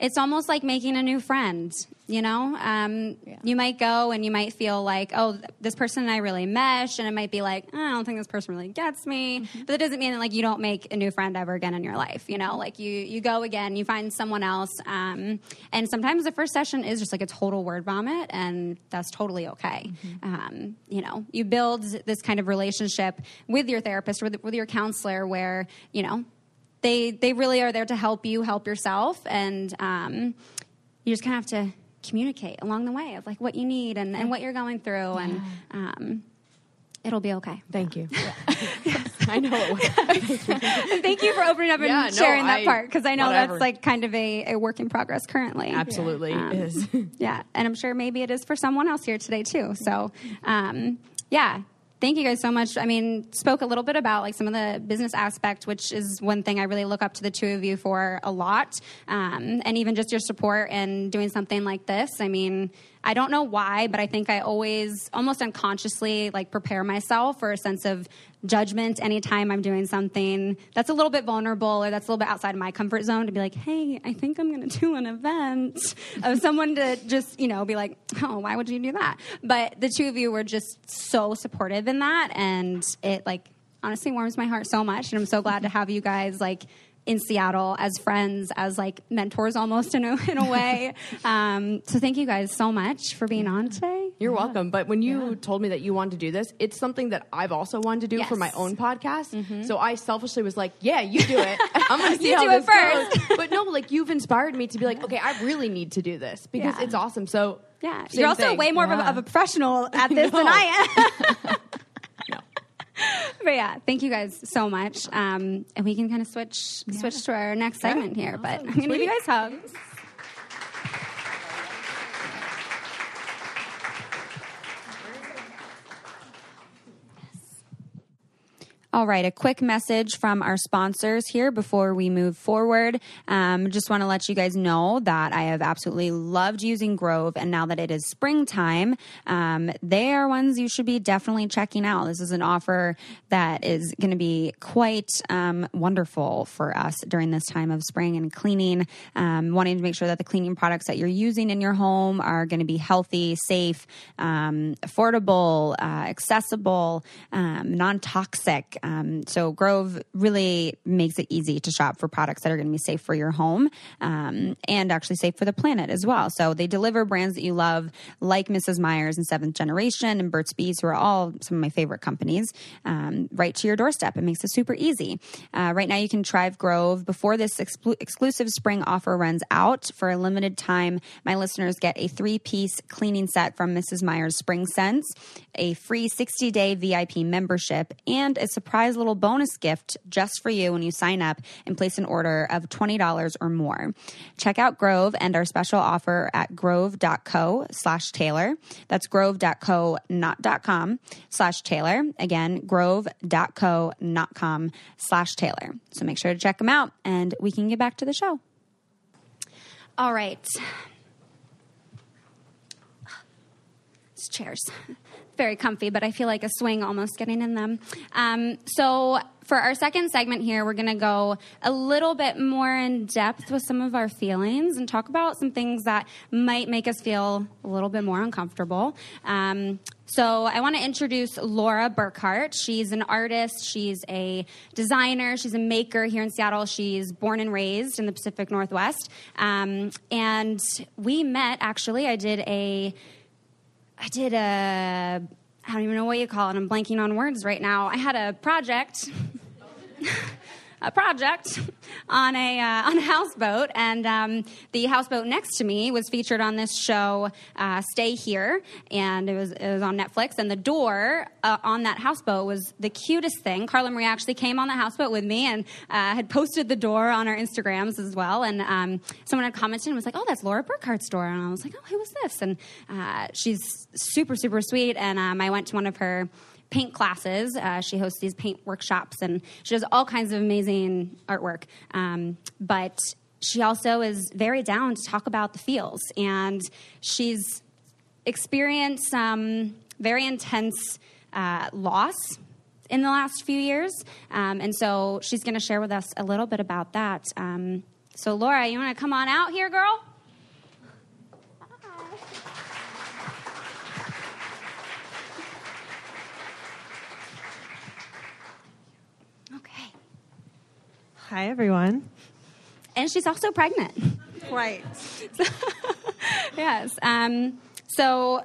Speaker 4: it's almost like making a new friend. You know, um,
Speaker 6: Yeah.
Speaker 4: you might go and you might feel like, oh, this person and I really mesh, and it might be like, I don't think this person really gets me. But that doesn't mean that like you don't make a new friend ever again in your life. You know, like you you go again, you find someone else, um, and sometimes the first session is just like a total word vomit, and that's totally okay. Um, you know, you build this kind of relationship with your therapist, with with your counselor, where you know they they really are there to help you help yourself and um, you just kind of have to communicate along the way of like what you need and, and what you're going through and um, it'll be okay
Speaker 6: Thank you.
Speaker 5: I know.
Speaker 4: thank you for opening up and
Speaker 5: Yeah, no,
Speaker 4: sharing that
Speaker 5: I-
Speaker 4: part because i know
Speaker 5: whatever.
Speaker 4: that's like kind of a, a work in progress currently
Speaker 5: Absolutely
Speaker 4: Um,
Speaker 5: is.
Speaker 4: yeah, and I'm sure maybe it is for someone else here today too. So, um, yeah, thank you guys so much. I mean, spoke a little bit about like some of the business aspect, which is one thing I really look up to the two of you for a lot, um, and even just your support and doing something like this. I mean. I don't know why, but I think I always almost unconsciously like prepare myself for a sense of judgment anytime I'm doing something that's a little bit vulnerable or that's a little bit outside of my comfort zone to be like, hey, I think I'm to do an event of someone to just, you know, be like, oh, why would you do that? But the two of you were just so supportive in that. And it like honestly warms my heart so much. And I'm so glad to have you guys like in Seattle as friends, as like mentors almost in a, in a way. Um, so thank you guys so much for being on today.
Speaker 5: You're welcome. But when you told me that you wanted to do this, it's something that I've also wanted to do for my
Speaker 4: Yes. Mm-hmm.
Speaker 5: own podcast. So I selfishly was like, "Yeah, you do it. I'm going to see
Speaker 4: You
Speaker 5: how
Speaker 4: do it
Speaker 5: this goes." But no, like you've inspired me to be like, "Okay, I really need to do this because
Speaker 4: Yeah.
Speaker 5: it's awesome." So
Speaker 4: Yeah,
Speaker 5: same
Speaker 4: you're also
Speaker 5: thing.
Speaker 4: way more of, a, of a professional at this than. I am. But yeah, thank you guys so much. Um, and we can kind of switch switch to our next segment here. But I'm gonna give you guys hugs. All right, a quick message from our sponsors here before we move forward. Um, just want to let you guys know that I have absolutely loved using Grove, and now that it is springtime, um, they are ones you should be definitely checking out. This is an offer that is going to be quite um, wonderful for us during this time of spring and cleaning. Um, wanting to make sure that the cleaning products that you're using in your home are going to be healthy, safe, um, affordable, uh, accessible, um, non toxic. Um, so Grove really makes it easy to shop for products that are going to be safe for your home um, and actually safe for the planet as well. So they deliver brands that you love, like Mrs. Meyer's and Seventh Generation and Burt's Bees, who are all some of my favorite companies, um, right to your doorstep. It makes it super easy. Uh, right now, you can try Grove before this exclu- exclusive spring offer runs out. For a limited time, my listeners get a three piece cleaning set from Mrs. Meyer's Spring Scents, a free 60 day VIP membership, and a surprise little bonus gift just for you when you sign up and place an order of $20 or more. Check out Grove and our special offer at grove.co slash Taylor. That's grove.co, not .com slash Taylor. Again, grove.co, not com slash Taylor. So make sure to check them out and we can get back to the show. All right. These chairs. Very comfy, but I feel like a swing almost getting in them. Um, so, for our second segment here, we're going to go a little bit more in depth with some of our feelings and talk about some things that might make us feel a little bit more uncomfortable. Um, so, I want to introduce Laura Burkhart. She's an artist, she's a designer, she's a maker here in Seattle. She's born and raised in the Pacific Northwest. Um, and we met actually, I did a I did a, I don't even know what you call it. I'm blanking on words right now. I had a project, a project on a uh, on a houseboat, and um, the houseboat next to me was featured on this show, uh, Stay Here, and it was it was on Netflix. And the door uh, on that houseboat was the cutest thing. Carla Marie actually came on the houseboat with me and uh, had posted the door on our Instagrams as well. And um, someone had commented and was like, "Oh, that's Laura Burkhart's door," and I was like, "Oh, who was this?" And uh, she's super super sweet. And um, I went to one of her paint classes. Uh, she hosts these paint workshops and she does all kinds of amazing artwork. Um, but she also is very down to talk about the feels. And she's experienced some very intense uh, loss in the last few years. Um, and so she's going to share with us a little bit about that. Um, so, Laura, you want to come on out here, girl?
Speaker 7: Hi, everyone.
Speaker 4: And she's also pregnant.
Speaker 7: Right.
Speaker 4: yes. Um, so,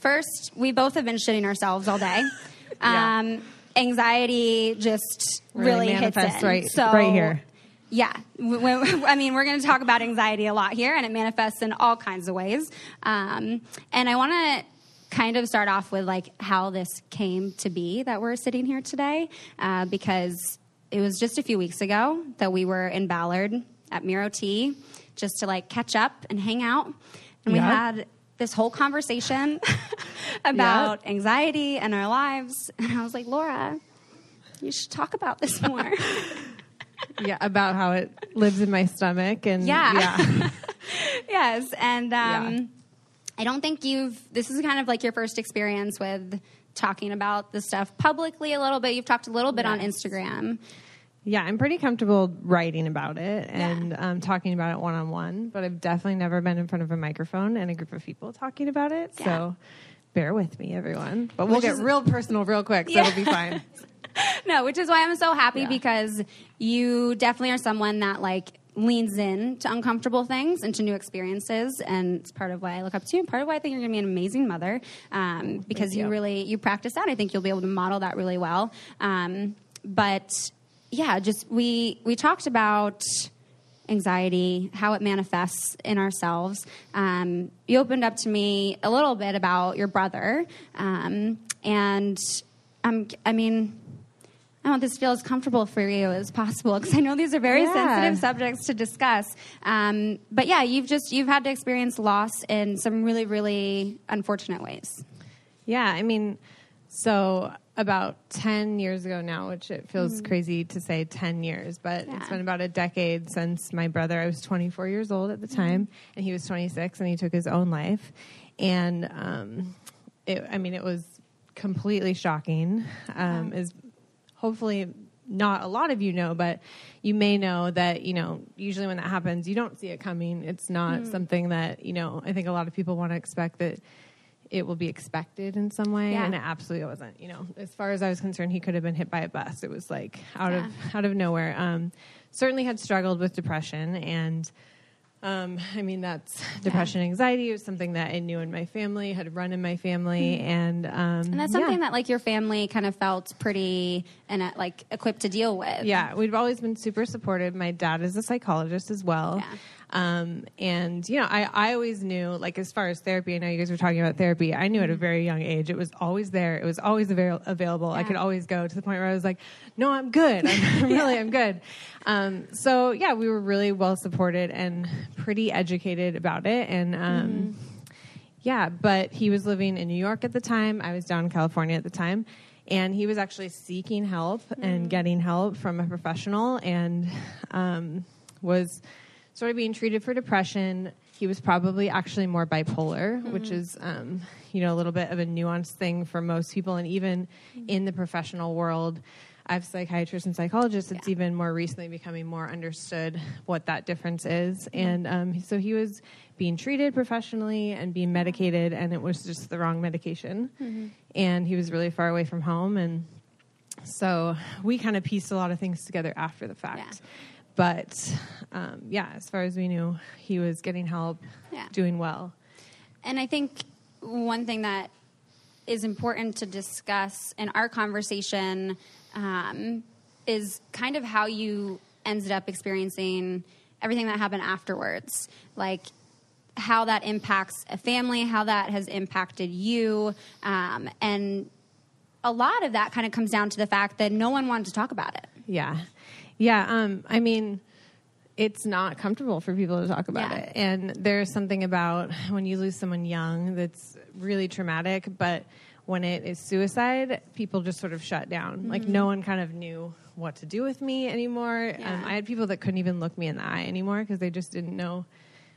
Speaker 4: first, we both have been shitting ourselves all day.
Speaker 7: Yeah.
Speaker 4: Um, anxiety just
Speaker 7: Really
Speaker 4: really, hits in.
Speaker 7: right-
Speaker 4: so,
Speaker 7: right here.
Speaker 4: Yeah. I mean, we're going to talk about anxiety a lot here, and it manifests in all kinds of ways. Um, and I want to kind of start off with like how this came to be that we're sitting here today, uh, because it was just a few weeks ago that we were in Ballard at Miro Tea just to like catch up and hang out, and we had this whole conversation about anxiety and our lives. And I was like, Laura, you should talk about this more.
Speaker 7: Yeah, about how it lives in my stomach and
Speaker 4: Yeah.
Speaker 7: yeah.
Speaker 4: yes, and um,
Speaker 7: Yeah.
Speaker 4: I don't think you've. This is kind of like your first experience with talking about the stuff publicly a little bit. You've talked a little bit on Instagram.
Speaker 7: Yeah, I'm pretty comfortable writing about it and um, talking about it one on one, but I've definitely never been in front of a microphone and a group of people talking about it.
Speaker 4: Yeah.
Speaker 7: So bear with me, everyone. But we'll
Speaker 4: Which
Speaker 7: get
Speaker 4: is-
Speaker 7: real personal real quick, so
Speaker 4: Yeah.
Speaker 7: it'll be fine.
Speaker 4: No, which is why I'm so happy
Speaker 7: Yeah.
Speaker 4: because you definitely are someone that like leans in to uncomfortable things and to new experiences. And it's part of why i look up to you. And part of why i think you're going to be an amazing mother um, because you.
Speaker 7: you.
Speaker 4: really you practice that. I think you'll be able to model that really well. Um, but yeah just we we talked about anxiety how it manifests in ourselves. Um, you opened up to me a little bit about your brother. Um, and um, i mean I want this to feel as comfortable for you as possible because I know these are very
Speaker 7: Yeah.
Speaker 4: sensitive subjects to discuss. Um, but yeah, you've just you've had to experience loss in some really really unfortunate ways.
Speaker 7: Yeah, I mean, so about 10 years ago now, which it feels crazy to say 10 years, but it's been about a decade since my brother, I was 24 years old at the time, and he was 26, and he took his own life. And um, it, I mean, it was completely shocking. Um, Is hopefully not a lot of you know, but you may know that, you know, usually when that happens, you don't see it coming. It's not
Speaker 4: Mm.
Speaker 7: something that, you know, I think a lot of people want to expect that it will be expected in some way
Speaker 4: Yeah.
Speaker 7: and it absolutely wasn't you know as far as i was concerned he could have been hit by a bus it was like out
Speaker 4: Yeah.
Speaker 7: of out of nowhere um certainly had struggled with depression and um, I mean, that's depression, anxiety was something that I knew in my family, had run in my family, and um.
Speaker 4: And that's
Speaker 7: yeah.
Speaker 4: something that like your family kind of felt pretty and uh, like equipped to deal with.
Speaker 7: Yeah, we've always been super supportive. My dad is a psychologist as well.
Speaker 4: Yeah.
Speaker 7: Um, and, you know, I, I always knew, like, as far as therapy, I know you guys were talking about therapy. I knew at a very young age, it was always there. It was always avail- available. I could always go to the point where I was like, no, I'm good. I'm really, I'm good. Um, so, yeah, we were really well supported and pretty educated about it. And, um, yeah, but he was living in New York at the time. I was down in California at the time. And he was actually seeking help and getting help from a professional and um, was sort of being treated for depression. He was probably actually more bipolar, which is, um, you know, a little bit of a nuanced thing for most people. And even in the professional world, I have psychiatrists and psychologists. It's
Speaker 4: Yeah.
Speaker 7: even more recently becoming more understood what that difference is. And um, so he was being treated professionally and being medicated, and it was just the wrong medication. And he was really far away from home. And so we kind of pieced a lot of things together after the fact.
Speaker 4: Yeah.
Speaker 7: But um, yeah, as far as we knew, he was getting help,
Speaker 4: Yeah.
Speaker 7: doing well.
Speaker 4: And I think one thing that is important to discuss in our conversation um, is kind of how you ended up experiencing everything that happened afterwards. Like, how that impacts a family, how that has impacted you. Um, and a lot of that kind of comes down to the fact that no one wanted to talk about it.
Speaker 7: Yeah. Yeah. Um, I mean, it's not comfortable for people to talk about
Speaker 4: Yeah.
Speaker 7: it. And there's something about when you lose someone young that's really traumatic. But when it is suicide, people just sort of shut down. Mm-hmm. Like no one kind of knew what to do with me anymore. Um, yeah. Um, I had people that couldn't even look me in the eye anymore because they just didn't know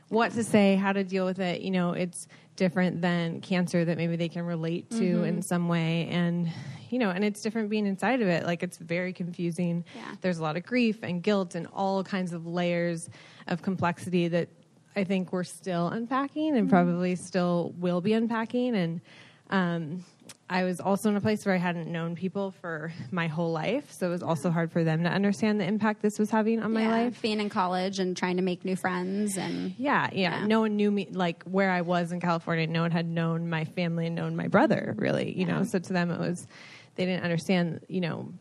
Speaker 7: what to say, how to deal with it. You know, it's different than cancer that maybe they can relate to mm-hmm. in some way. And, you know, and it's different being inside of it. Like it's very confusing. Yeah. There's a lot of grief and guilt and all kinds of layers of complexity that I think we're still unpacking and mm-hmm. probably still will be unpacking. And, um, I was also in a place where I hadn't known people for my whole life, so it was also hard for them to understand the impact this was having on my
Speaker 4: yeah,
Speaker 7: life.
Speaker 4: Being in college and trying to make new friends, and
Speaker 7: yeah, yeah, yeah, no one knew me like where I was in California. No one had known my family and known my brother, really. You yeah. know, so to them it was they didn't understand. You know,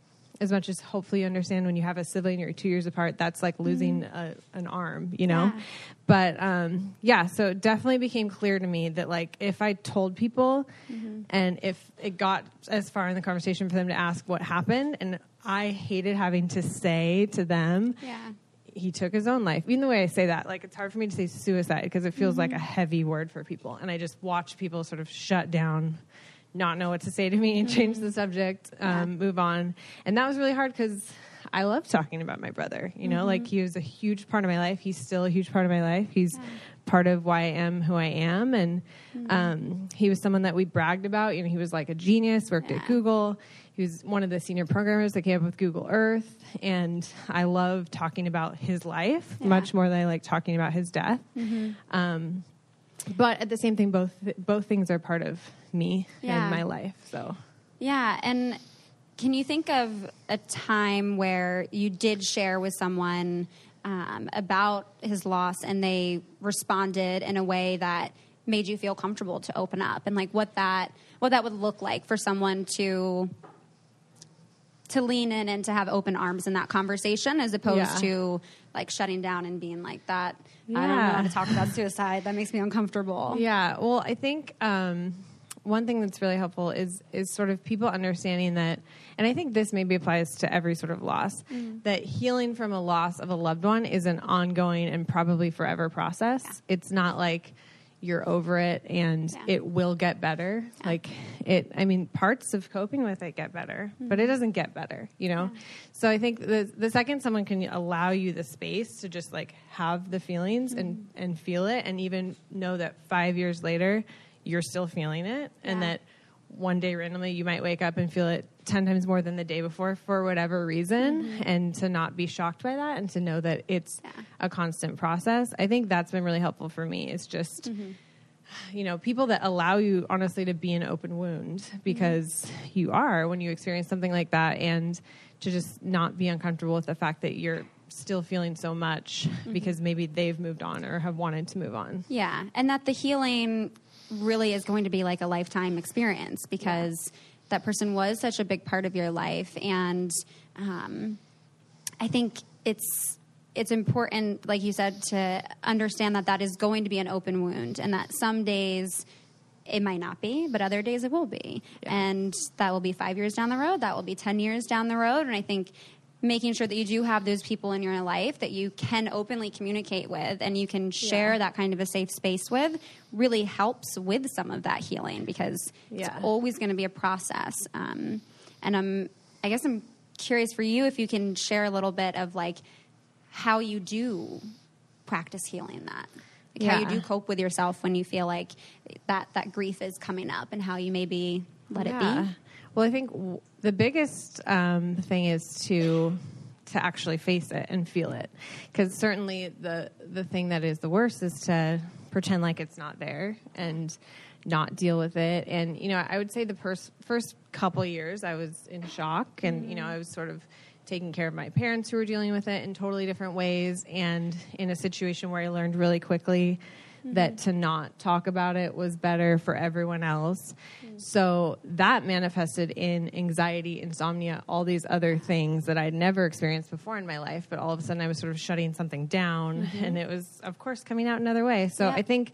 Speaker 7: as much as hopefully you understand when you have a sibling you're two years apart that's like losing mm-hmm. a, an arm you know yeah. but um, yeah so it definitely became clear to me that like if i told people mm-hmm. and if it got as far in the conversation for them to ask what happened and i hated having to say to them
Speaker 4: yeah
Speaker 7: he took his own life. Even the way I say that, like it's hard for me to say suicide because it feels mm-hmm. like a heavy word for people. And I just watch people sort of shut down not know what to say to me and change the subject, um, yeah. move on. And that was really hard because I love talking about my brother. You know, mm-hmm. like he was a huge part of my life. He's still a huge part of my life. He's yeah. part of why I am who I am. And mm-hmm. um, he was someone that we bragged about. You know, he was like a genius, worked yeah. at Google. He was one of the senior programmers that came up with Google Earth. And I love talking about his life much more than I like talking about his death. Mm-hmm. Um, but at the same thing, both both things are part of me yeah. and my life. So
Speaker 4: yeah, and can you think of a time where you did share with someone um, about his loss and they responded in a way that made you feel comfortable to open up and like what that what that would look like for someone to to lean in and to have open arms in that conversation as opposed yeah. to like shutting down and being like that yeah. i don't know how to talk about suicide that makes me uncomfortable
Speaker 7: yeah well i think um, one thing that's really helpful is is sort of people understanding that and i think this maybe applies to every sort of loss mm. that healing from a loss of a loved one is an ongoing and probably forever process yeah. it's not like you're over it and yeah. it will get better yeah. like it i mean parts of coping with it get better mm-hmm. but it doesn't get better you know so i think the the second someone can allow you the space to just like have the feelings mm-hmm. and and feel it and even know that 5 years later you're still feeling it yeah. and that one day randomly you might wake up and feel it 10 times more than the day before for whatever reason mm-hmm. and to not be shocked by that and to know that it's yeah. a constant process i think that's been really helpful for me it's just mm-hmm. you know people that allow you honestly to be an open wound mm-hmm. because mm-hmm. you are when you experience something like that and to just not be uncomfortable with the fact that you're still feeling so much mm-hmm. because maybe they've moved on or have wanted to move on
Speaker 4: yeah and that the healing really is going to be like a lifetime experience because yeah. that person was such a big part of your life and um, i think it's it's important like you said to understand that that is going to be an open wound and that some days it might not be, but other days it will be. Yeah. And that will be five years down the road. That will be 10 years down the road. And I think making sure that you do have those people in your life that you can openly communicate with and you can share yeah. that kind of a safe space with really helps with some of that healing because yeah. it's always going to be a process. Um, and I'm, I guess I'm curious for you if you can share a little bit of like how you do practice healing that. Like yeah. How you do cope with yourself when you feel like that that grief is coming up, and how you maybe let it be.
Speaker 7: Well, I think the biggest um, thing is to to actually face it and feel it, because certainly the the thing that is the worst is to pretend like it's not there and not deal with it. And you know, I would say the pers- first couple years I was in shock, and you know, I was sort of taking care of my parents who were dealing with it in totally different ways, and in a situation where I learned really quickly mm-hmm. that to not talk about it was better for everyone else. Mm-hmm. So that manifested in anxiety, insomnia, all these other things that I'd never experienced before in my life. But all of a sudden, I was sort of shutting something down, mm-hmm. and it was, of course, coming out another way. So yeah. I think.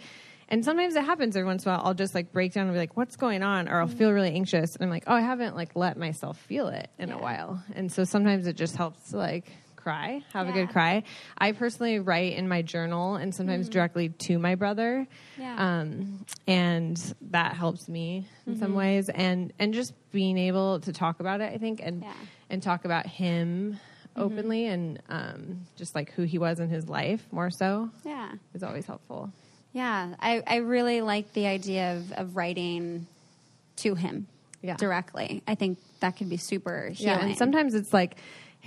Speaker 7: And sometimes it happens every once in a while. I'll just like break down and be like, "What's going on?" Or I'll mm-hmm. feel really anxious, and I'm like, "Oh, I haven't like let myself feel it in yeah. a while." And so sometimes it just helps to like cry, have a good cry. I personally write in my journal and sometimes directly to my brother,
Speaker 4: Mm-hmm. Yeah.
Speaker 7: um, and that helps me in some
Speaker 4: Mm-hmm.
Speaker 7: ways. And and just being able to talk about it, I think, and
Speaker 4: Yeah. Mm-hmm.
Speaker 7: and talk about him openly and um, just like who he was in his life more so
Speaker 4: Yeah.
Speaker 7: is always helpful.
Speaker 4: Yeah, I, I really like the idea of, of writing to him
Speaker 7: Yeah.
Speaker 4: directly. I think that can be super healing.
Speaker 7: Yeah, and sometimes it's like,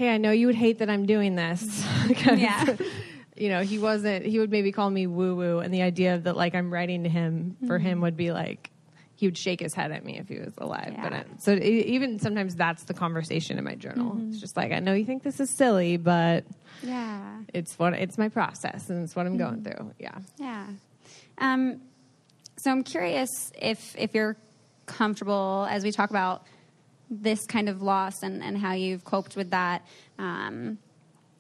Speaker 7: hey, I know you would hate that I'm doing this.
Speaker 4: Yeah.
Speaker 7: you know, he wasn't. He would maybe call me woo woo, and the idea of that like I'm writing to him for
Speaker 4: Mm-hmm.
Speaker 7: him would be like. He would shake his head at me if he was alive. But
Speaker 4: Yeah.
Speaker 7: uh, so e- even sometimes that's the conversation in my journal.
Speaker 4: Mm-hmm.
Speaker 7: It's just like I know you think this is silly, but
Speaker 4: yeah,
Speaker 7: it's what it's my process and it's what I'm going
Speaker 4: Mm-hmm.
Speaker 7: through. Yeah.
Speaker 4: yeah. Um, so I'm curious if if you're comfortable as we talk about this kind of loss and, and how you've coped with that. Um,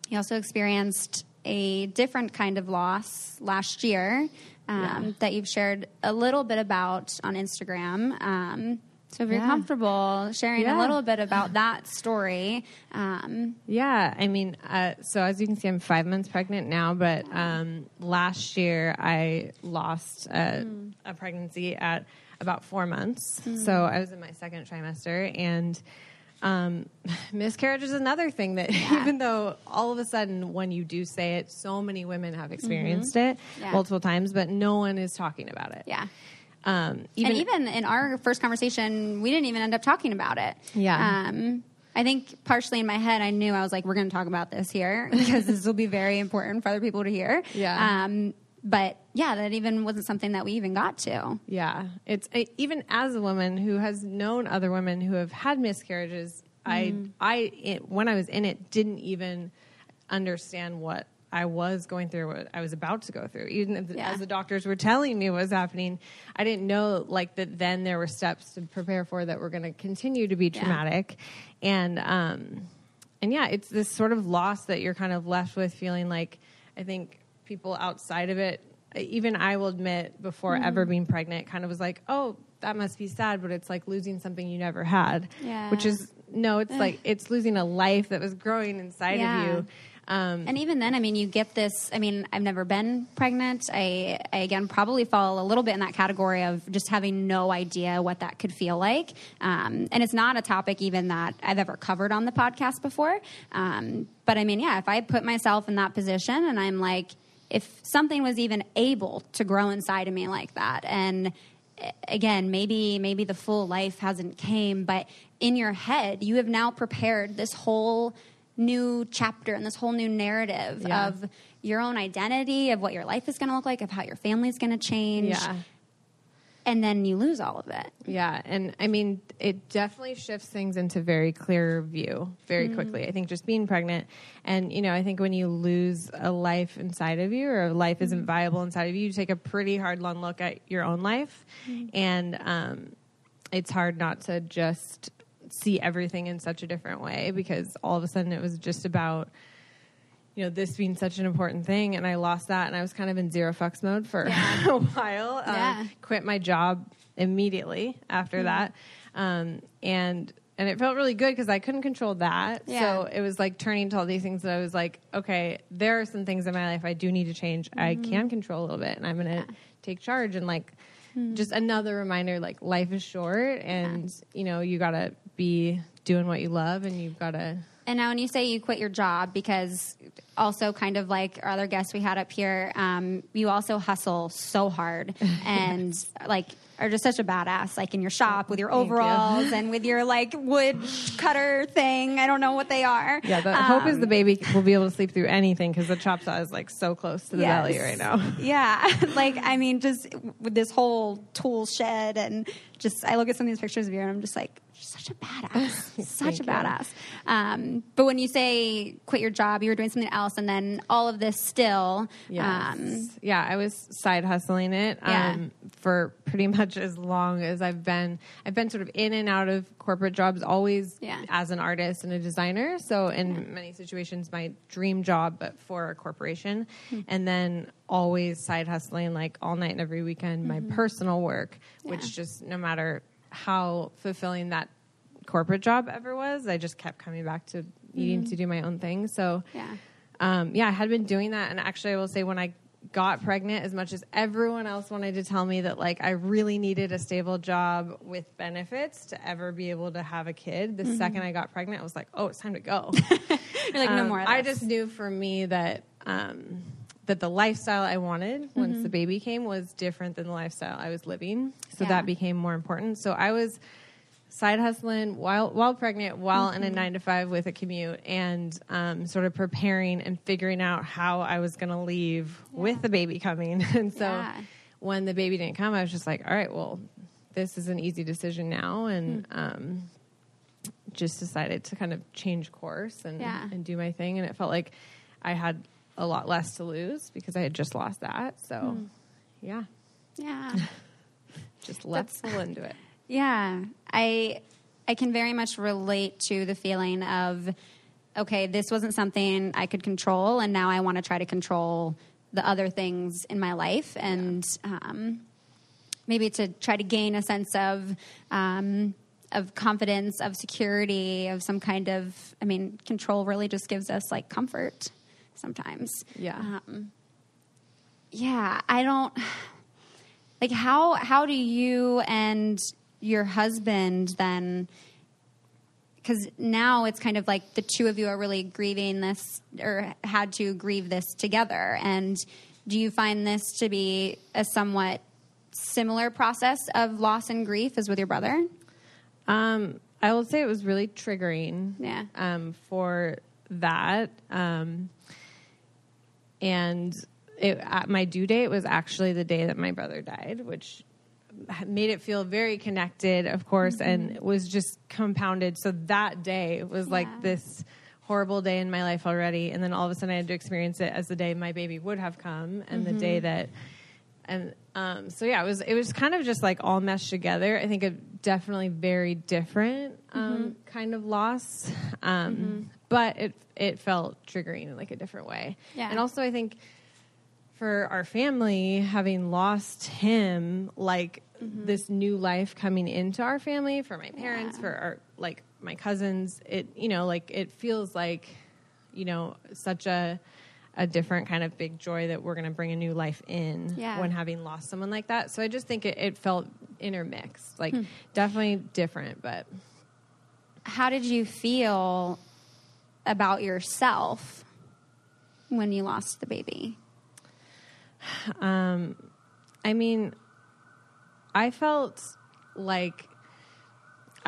Speaker 4: you also experienced a different kind of loss last year um,
Speaker 7: Yeah.
Speaker 4: that you've shared a little bit about on Instagram. Um, so if you're
Speaker 7: Yeah.
Speaker 4: comfortable sharing a little bit about that story, um,
Speaker 7: Yeah, I mean, uh, so as you can see, I'm five months pregnant now, but um, last year I lost a, a pregnancy at about four months. So I was in my second trimester, and um, miscarriage is another thing that, even though all of a sudden when you do say it, so many women have experienced it
Speaker 4: Yeah.
Speaker 7: multiple times, but no one is talking about it.
Speaker 4: yeah.
Speaker 7: Um,
Speaker 4: and even in our first conversation, we didn't even end up talking about it.
Speaker 7: Yeah.
Speaker 4: Um, I think partially in my head, I knew I was like, we're going to talk about this here because this will be very important for other people to hear.
Speaker 7: Yeah.
Speaker 4: Um, but yeah, that even wasn't something that we even got to.
Speaker 7: Yeah, it's I, even as a woman who has known other women who have had miscarriages. I, I, it, when I was in it, didn't even understand what I was going through, what I was about to go through. Even if-
Speaker 4: Yeah.
Speaker 7: as the doctors were telling me what was happening, I didn't know like that. Then there were steps to prepare for that were going to continue to be
Speaker 4: Yeah.
Speaker 7: traumatic, and um, and yeah, it's this sort of loss that you're kind of left with, feeling like I think people outside of it, even I will admit, before
Speaker 4: Mm-hmm.
Speaker 7: ever being pregnant, kind of was like, oh, that must be sad, but it's like losing something you never had.
Speaker 4: Yeah.
Speaker 7: Which is no, it's like it's losing a life that was growing inside
Speaker 4: Yeah.
Speaker 7: of you. Um,
Speaker 4: And even then, I mean, you get this. I mean, I've never been pregnant. I, I again probably fall a little bit in that category of just having no idea what that could feel like. Um, and it's not a topic even that I've ever covered on the podcast before. Um, but I mean, yeah, if I put myself in that position and I'm like, if something was even able to grow inside of me like that, and again, maybe maybe the full life hasn't came, but in your head, you have now prepared this whole new chapter and this whole new narrative
Speaker 7: Yeah.
Speaker 4: of your own identity, of what your life is going to look like, of how your family's going to change.
Speaker 7: yeah.
Speaker 4: And then you lose all of it.
Speaker 7: Yeah, and I mean, it definitely shifts things into very clear view very mm-hmm. quickly. I think just being pregnant, and you know, I think when you lose a life inside of you, or a life isn't mm-hmm. viable inside of you, you take a pretty hard, long look at your own life, mm-hmm. and um, it's hard not to just see everything in such a different way because all of a sudden it was just about you know this being such an important thing and i lost that and i was kind of in zero fucks mode for a while. Um,
Speaker 4: Yeah.
Speaker 7: quit my job immediately after that. Um, and and it felt really good because i couldn't control that.
Speaker 4: Yeah.
Speaker 7: so it was like turning to all these things that i was like okay there are some things in my life i do need to change. I can control a little bit and i'm gonna take charge and like just another reminder like life is short and you know you gotta be doing what you love and you've gotta
Speaker 4: And now, when you say you quit your job, because also kind of like our other guests we had up here, um, you also hustle so hard and like are just such a badass, like in your shop with your
Speaker 7: Thank you.
Speaker 4: overalls and with your like wood cutter thing. I don't know what they are.
Speaker 7: Yeah, the hope is
Speaker 4: Um,
Speaker 7: the baby will be able to sleep through anything because the chop saw is like so close to the
Speaker 4: Yes.
Speaker 7: belly right now.
Speaker 4: Yeah, like I mean, just with this whole tool shed and just I look at some of these pictures of you and I'm just like, you're such a badass, such a badass. Um, but when you say quit your job, you were doing something else, and then all of this still. Um,
Speaker 7: yeah, I was side hustling it
Speaker 4: Yeah.
Speaker 7: um, for pretty much as long as I've been. I've been sort of in and out of corporate jobs, always
Speaker 4: Yeah.
Speaker 7: as an artist and a designer. So in many situations, my dream job, but for a corporation,
Speaker 4: Hmm.
Speaker 7: and then always side hustling like all night and every weekend. My personal work, which
Speaker 4: Mm-hmm.
Speaker 7: Just no matter how fulfilling that corporate job ever was, I just kept coming back to needing to do my own thing. So
Speaker 4: Yeah.
Speaker 7: um, yeah, I had been doing that, and actually, I will say when I got pregnant, as much as everyone else wanted to tell me that like I really needed a stable job with benefits to ever be able to have a kid, the second I got pregnant, I was like, oh, it's time to go.
Speaker 4: You're like, no
Speaker 7: Um,
Speaker 4: more. Of
Speaker 7: I just knew for me that um, that the lifestyle I wanted once the baby came was different than the lifestyle I was living. So
Speaker 4: Yeah.
Speaker 7: that became more important. So I was side hustling while while pregnant, while in a nine to five with a commute, and um, sort of preparing and figuring out how I was going to leave with the baby coming. And so
Speaker 4: Yeah.
Speaker 7: when the baby didn't come, I was just like, all right, well, this is an easy decision now, and um, just decided to kind of change course and
Speaker 4: Yeah.
Speaker 7: and do my thing. And it felt like I had a lot less to lose because I had just lost that. So yeah,
Speaker 4: Yeah.
Speaker 7: just let's full into it.
Speaker 4: Yeah, I I can very much relate to the feeling of okay, this wasn't something I could control, and now I want to try to control the other things in my life, and um, maybe to try to gain a sense of. Um, of confidence, of security, of some kind of, I mean, control really just gives us like comfort sometimes.
Speaker 7: Yeah.
Speaker 4: Um, yeah, I don't like how how do you and your husband then because now it's kind of like the two of you are really grieving this or had to grieve this together and do you find this to be a somewhat similar process of loss and grief as with your brother
Speaker 7: Um, I will say it was really triggering.
Speaker 4: Yeah.
Speaker 7: Um, for that. Um, and it, at my due date was actually the day that my brother died, which made it feel very connected, of course, mm-hmm. and was just compounded. So that day was
Speaker 4: Yeah.
Speaker 7: like this horrible day in my life already, and then all of a sudden I had to experience it as the day my baby would have come, and the day mm-hmm. that and um, so yeah, it was it was kind of just like all meshed together. I think a definitely very different um, kind of loss, um, but it it felt triggering in like a different way.
Speaker 4: Yeah.
Speaker 7: and also I think for our family having lost him, like this new life coming into our family for my parents,
Speaker 4: Yeah.
Speaker 7: for our like my cousins, it you know like it feels like you know such a a different kind of big joy that we're going to bring a new life in
Speaker 4: Yeah.
Speaker 7: when having lost someone like that. So I just think it, it felt intermixed, like
Speaker 4: Hmm.
Speaker 7: definitely different, but
Speaker 4: how did you feel about yourself when you lost the baby
Speaker 7: Um, I mean, I felt like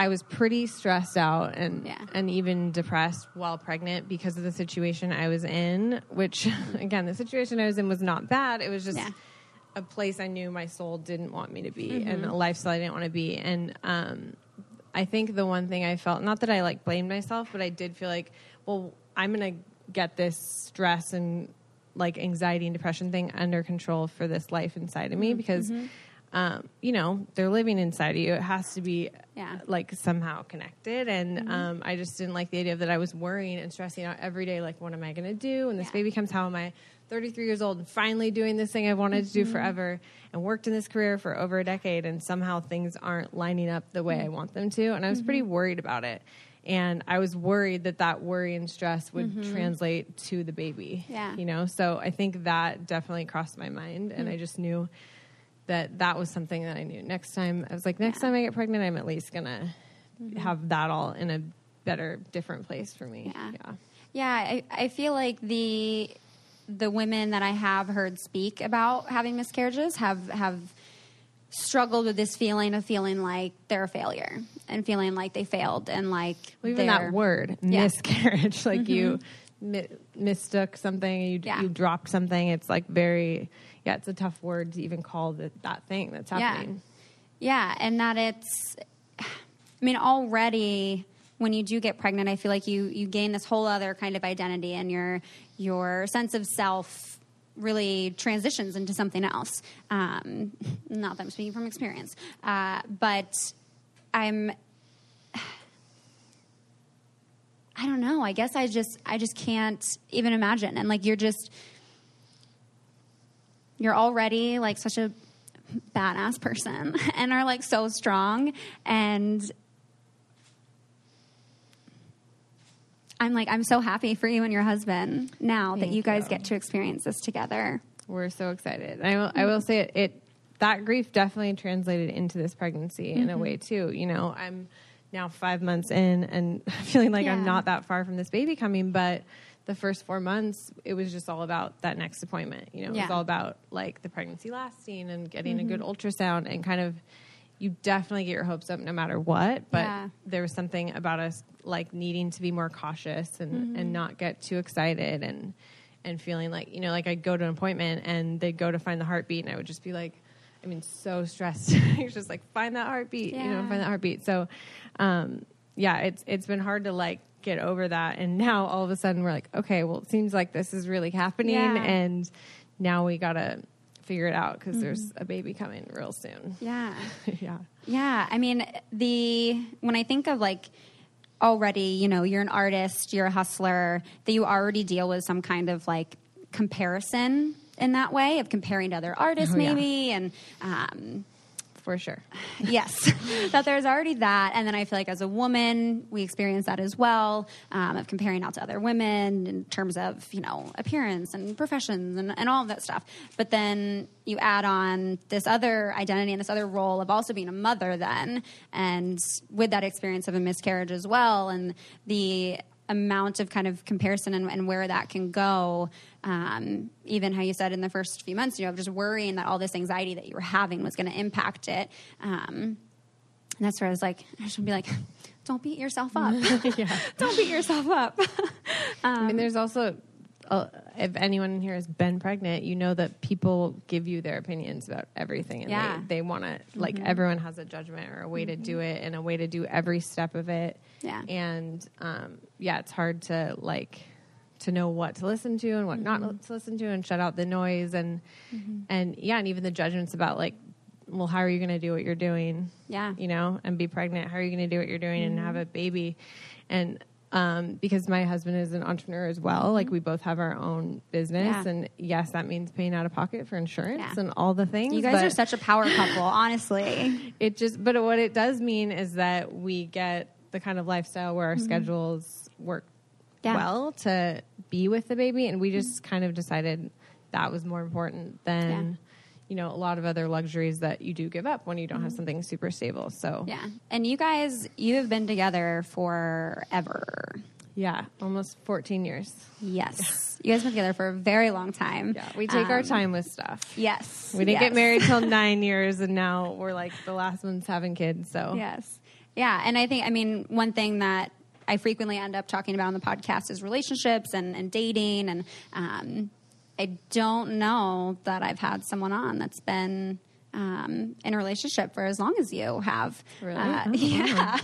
Speaker 7: I was pretty stressed out and
Speaker 4: Yeah.
Speaker 7: and even depressed while pregnant because of the situation I was in. Which, again, the situation I was in was not bad. It was just
Speaker 4: Yeah.
Speaker 7: a place I knew my soul didn't want me to be,
Speaker 4: Mm-hmm.
Speaker 7: and a lifestyle I didn't want to be. And um, I think the one thing I felt, not that I like blamed myself, but I did feel like, well, I'm gonna get this stress and like anxiety and depression thing under control for this life inside of me because um, you know they're living inside of you. It has to be
Speaker 4: Yeah.
Speaker 7: like somehow connected. And mm-hmm. um, i just didn't like the idea that i was worrying and stressing out every day like what am i going to do? When this
Speaker 4: Yeah.
Speaker 7: baby comes how am i 33 years old and finally doing this thing i've wanted to do mm-hmm. forever and worked in this career for over a decade and somehow things aren't lining up the way i mm-hmm. want them to. And i was pretty worried about it. And i was worried that that worry and stress would translate to the baby
Speaker 4: Yeah.
Speaker 7: you know? So i think that definitely crossed my mind and mm. i just knew that that was something that i knew next time i was like next time i get pregnant i'm at least gonna mm-hmm. have that all in a better different place for me
Speaker 4: Yeah.
Speaker 7: yeah
Speaker 4: Yeah, I, I feel like the the women that I have heard speak about having miscarriages have have struggled with this feeling of feeling like they're a failure and feeling like they failed and like
Speaker 7: Well, even that word
Speaker 4: Yeah.
Speaker 7: miscarriage like you mm-hmm. mi- mistook something you,
Speaker 4: Yeah.
Speaker 7: you dropped something it's like very yeah it's a tough word to even call that that thing that's happening
Speaker 4: Yeah, and that it's, I mean, already when you do get pregnant, I feel like you you gain this whole other kind of identity, and your your sense of self really transitions into something else. Um, not that I'm speaking from experience, uh, but I'm. I don't know. I guess I just I just can't even imagine. And like you're just you're already like such a badass person and are like so strong and I'm like, I'm so happy for you and your husband now that you guys
Speaker 7: you.
Speaker 4: get to experience this together.
Speaker 7: We're so excited. I will, I will say it, it that grief definitely translated into this pregnancy in a mm-hmm. way too. You know, I'm now five months in and feeling like I'm not that far from this baby coming, but the first four months, it was just all about that next appointment. You know, it was all about like the pregnancy lasting and getting a good ultrasound and kind of you definitely get your hopes up no matter what. But
Speaker 4: Yeah.
Speaker 7: there was something about us like needing to be more cautious and,
Speaker 4: Mm-hmm.
Speaker 7: and not get too excited and and feeling like you know like I'd go to an appointment and they'd go to find the heartbeat and I would just be like I mean so stressed it's just like find that heartbeat you know find that heartbeat so um yeah it's it's been hard to like get over that. And now all of a sudden we're like okay well it seems like this is really happening.
Speaker 4: Yeah.
Speaker 7: and now we gotta figure it out because there's a baby coming real soon.
Speaker 4: Yeah.
Speaker 7: yeah.
Speaker 4: Yeah, I mean the when I think of like already, you know, you're an artist, you're a hustler, that you already deal with some kind of like comparison in that way of comparing to other artists,
Speaker 7: Oh, yeah.
Speaker 4: maybe, and um,
Speaker 7: for sure
Speaker 4: yes, that there's already that. And then I feel like as a woman, we experience that as well um, of comparing out to other women in terms of, you know, appearance and professions and, and all of that stuff. But then you add on this other identity and this other role of also being a mother then. And with that experience of a miscarriage as well and the amount of kind of comparison and, and where that can go. Um, even how you said in the first few months, you know, just worrying that all this anxiety that you were having was going to impact it. Um, and that's where I was like, I should be like, don't beat yourself up. don't beat yourself up.
Speaker 7: I mean, there's also, uh, if anyone here has been pregnant, you know that people give you their opinions about everything, and
Speaker 4: Yeah.
Speaker 7: they, they want to like everyone has a judgment or a way to do it and a way to do every step of it.
Speaker 4: Yeah.
Speaker 7: and um, yeah, it's hard to like to know what to listen to and what not to listen to, and shut out the noise and and yeah, and even the judgments about like. Well, how are you going to do what you're doing?
Speaker 4: Yeah.
Speaker 7: you know, and be pregnant. How are you going to do what you're doing and have a baby? And um, because my husband is an entrepreneur as well, like we both have our own business,
Speaker 4: Yeah.
Speaker 7: and yes, that means paying out of pocket for insurance
Speaker 4: Yeah.
Speaker 7: and all the things.
Speaker 4: you guys are such a power couple, honestly.
Speaker 7: it just, but what it does mean is that we get the kind of lifestyle where our schedules work
Speaker 4: Mm-hmm. Yeah.
Speaker 7: well to be with the baby, and we just kind of decided that was more important than.
Speaker 4: Yeah.
Speaker 7: You know, a lot of other luxuries that you do give up when you don't have something super stable. So,
Speaker 4: Mm-hmm. Yeah. And you guys, you have been together forever.
Speaker 7: yeah, almost 14 years.
Speaker 4: Yes. You guys have been together for a very long time.
Speaker 7: Yeah, we take our
Speaker 4: Um,
Speaker 7: time with stuff.
Speaker 4: Yes.
Speaker 7: We didn't get married till nine years, and now we're like the last ones having kids. So
Speaker 4: Yes. Yeah. And I think, I mean, one thing that I frequently end up talking about on the podcast is relationships and, and dating. And um, I don't know that I've had someone on that's been um, in a relationship for as long as you have.
Speaker 7: Really?
Speaker 4: Uh,
Speaker 7: Oh,
Speaker 4: yeah.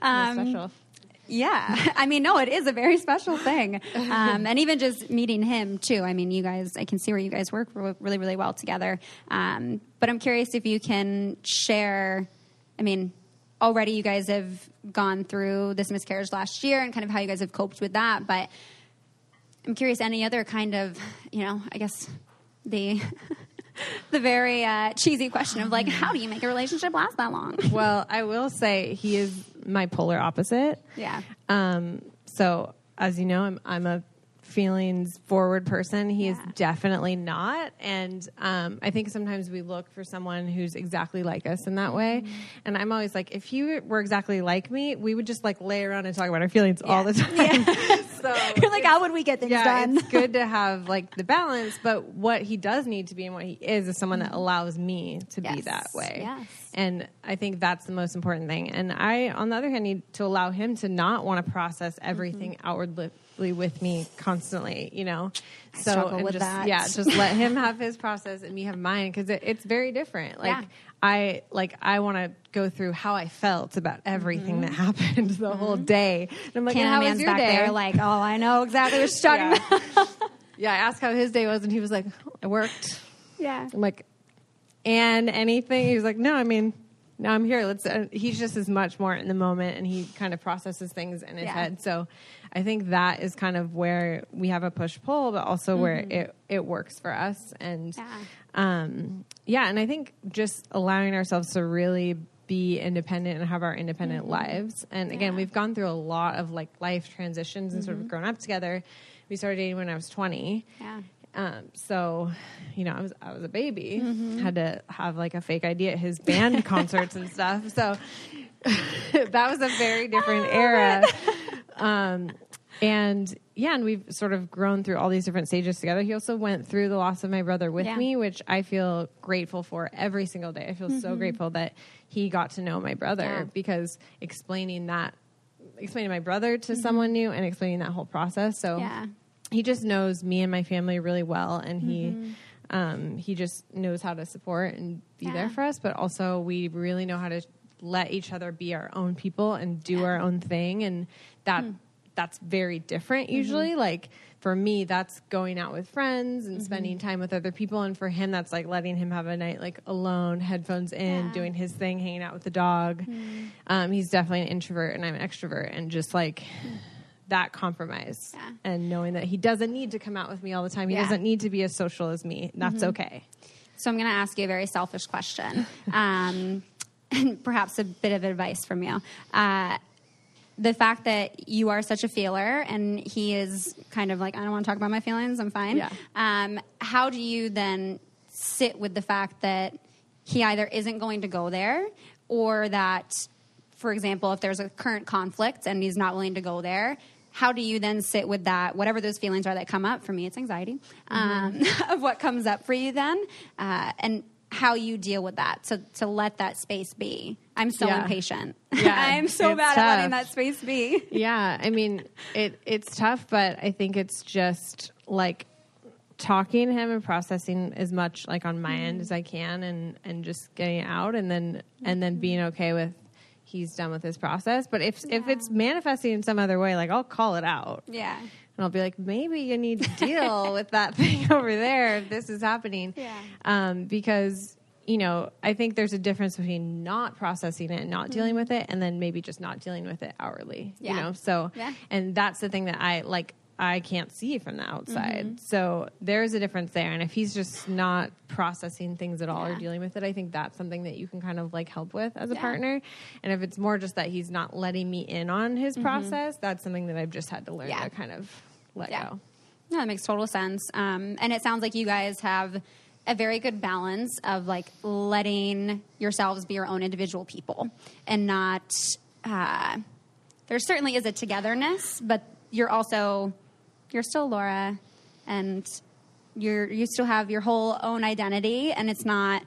Speaker 7: That's special.
Speaker 4: Yeah, I mean, no, it is a very special thing, um, and even just meeting him too. I mean, you guys, I can see where you guys work really, really well together. Um, but I'm curious if you can share. I mean, already you guys have gone through this miscarriage last year, and kind of how you guys have coped with that. But I'm curious, any other kind of, you know, I guess the. The very uh, cheesy question of like, how do you make a relationship last that long?
Speaker 7: Well, I will say he is my polar opposite.
Speaker 4: Yeah.
Speaker 7: Um, so as you know, I'm I'm a feelings forward person. He is definitely not. And um, I think sometimes we look for someone who's exactly like us in that way.
Speaker 4: Mm-hmm.
Speaker 7: And I'm always like, if you were exactly like me, we would just like lay around and talk about our feelings all the time. Yeah. so
Speaker 4: You're like, how would we get things
Speaker 7: yeah,
Speaker 4: done?
Speaker 7: it's good to have like the balance, but what he does need to be and what he is is someone that allows me to be
Speaker 4: Mm-hmm.
Speaker 7: That way.
Speaker 4: Yes.
Speaker 7: And I think that's the most important thing. And I, on the other hand, need to allow him to not want to process everything
Speaker 4: Mm-hmm.
Speaker 7: outwardly with me constantly, you know? so, and
Speaker 4: with
Speaker 7: just,
Speaker 4: that.
Speaker 7: yeah, just let him have his process and me have mine because it, it's very different. Like,
Speaker 4: Yeah.
Speaker 7: I like I want to go through how I felt about everything that mm-hmm. happened the whole mm-hmm. day. And I'm like, how was your day?
Speaker 4: there, like, oh, I know exactly what you're talking
Speaker 7: Yeah.
Speaker 4: about.
Speaker 7: yeah, I asked how his day was, and he was like, "It worked."
Speaker 4: Yeah.
Speaker 7: I'm like, "And anything?" He was like, "No, I mean, now I'm here." Let's. Uh, he's just as much more in the moment, and he kind of processes things in his
Speaker 4: Yeah.
Speaker 7: head. So, I think that is kind of where we have a push pull, but also where it it works for us. And
Speaker 4: Yeah.
Speaker 7: um, yeah, and I think just allowing ourselves to really be independent and have our independent lives. And again, we've gone through a lot of like life transitions and sort of grown up together. We started dating when I was 20.
Speaker 4: Yeah.
Speaker 7: Um, so, you know, I was I was a baby, had to have like a fake ID at his band concerts and stuff. So that was a very different era. Um, and yeah, and we've sort of grown through all these different stages together. He also went through the loss of my brother with
Speaker 4: Yeah.
Speaker 7: me, which I feel grateful for every single day. I feel so grateful that he got to know my brother
Speaker 4: Yeah.
Speaker 7: because explaining that, explaining my brother to someone new and explaining that whole process. So
Speaker 4: Yeah.
Speaker 7: He just knows me and my family really well, and he. Mm-hmm. Um, he just knows how to support and be
Speaker 4: Yeah.
Speaker 7: there for us, but also we really know how to let each other be our own people and do our own thing, and that hmm. that's very different mm-hmm. usually. Like for me, that's going out with friends and spending mm-hmm. time with other people, and for him, that's like letting him have a night like alone, headphones in,
Speaker 4: Yeah.
Speaker 7: doing his thing, hanging out with the dog. Um, he's definitely an introvert, and I'm an extrovert, and just like. Hmm. That compromise
Speaker 4: Yeah.
Speaker 7: and knowing that he doesn't need to come out with me all the time. He
Speaker 4: Yeah.
Speaker 7: doesn't need to be as social as me. That's okay.
Speaker 4: So I'm going to ask you a very selfish question, um, and perhaps a bit of advice from you. Uh, the fact that you are such a feeler, and he is kind of like, I don't want to talk about my feelings. I'm fine.
Speaker 7: Yeah.
Speaker 4: Um, how do you then sit with the fact that he either isn't going to go there, or that, for example, if there's a current conflict and he's not willing to go there, how do you then sit with that, whatever those feelings are that come up? For me, it's anxiety um, of what comes up for you then, uh, and how you deal with that to, to let that space be. I'm so
Speaker 7: Yeah.
Speaker 4: impatient.
Speaker 7: Yeah,
Speaker 4: I'm so
Speaker 7: it's
Speaker 4: bad at letting that space be.
Speaker 7: yeah, I mean, it it's tough, but I think it's just like talking to him and processing as much like on my end as I can, and and just getting out, and then and then being okay with he's done with his process. But if if it's manifesting in some other way, like I'll call it out.
Speaker 4: Yeah.
Speaker 7: And I'll be like, maybe you need to deal with that thing over there if this is happening.
Speaker 4: Yeah.
Speaker 7: Um, because, you know, I think there's a difference between not processing it and not dealing with it and then maybe just not dealing with it hourly. Yeah. You
Speaker 4: Mm-hmm.
Speaker 7: Know, so
Speaker 4: Yeah.
Speaker 7: and that's the thing that I like I can't see from the outside.
Speaker 4: Mm-hmm.
Speaker 7: So there's a difference there. And if he's just not processing things at all or dealing with it, I think that's something that you can kind of like help with as a
Speaker 4: Yeah.
Speaker 7: partner. And if it's more just that he's not letting me in on his process, that's something that I've just had to learn
Speaker 4: Mm-hmm. Yeah.
Speaker 7: to kind of let
Speaker 4: Yeah.
Speaker 7: go.
Speaker 4: No, that makes total sense. Um, and it sounds like you guys have a very good balance of like letting yourselves be your own individual people and not. Uh, there certainly is a togetherness, but you're also you're still Laura, and you're you still have your whole own identity, and it's not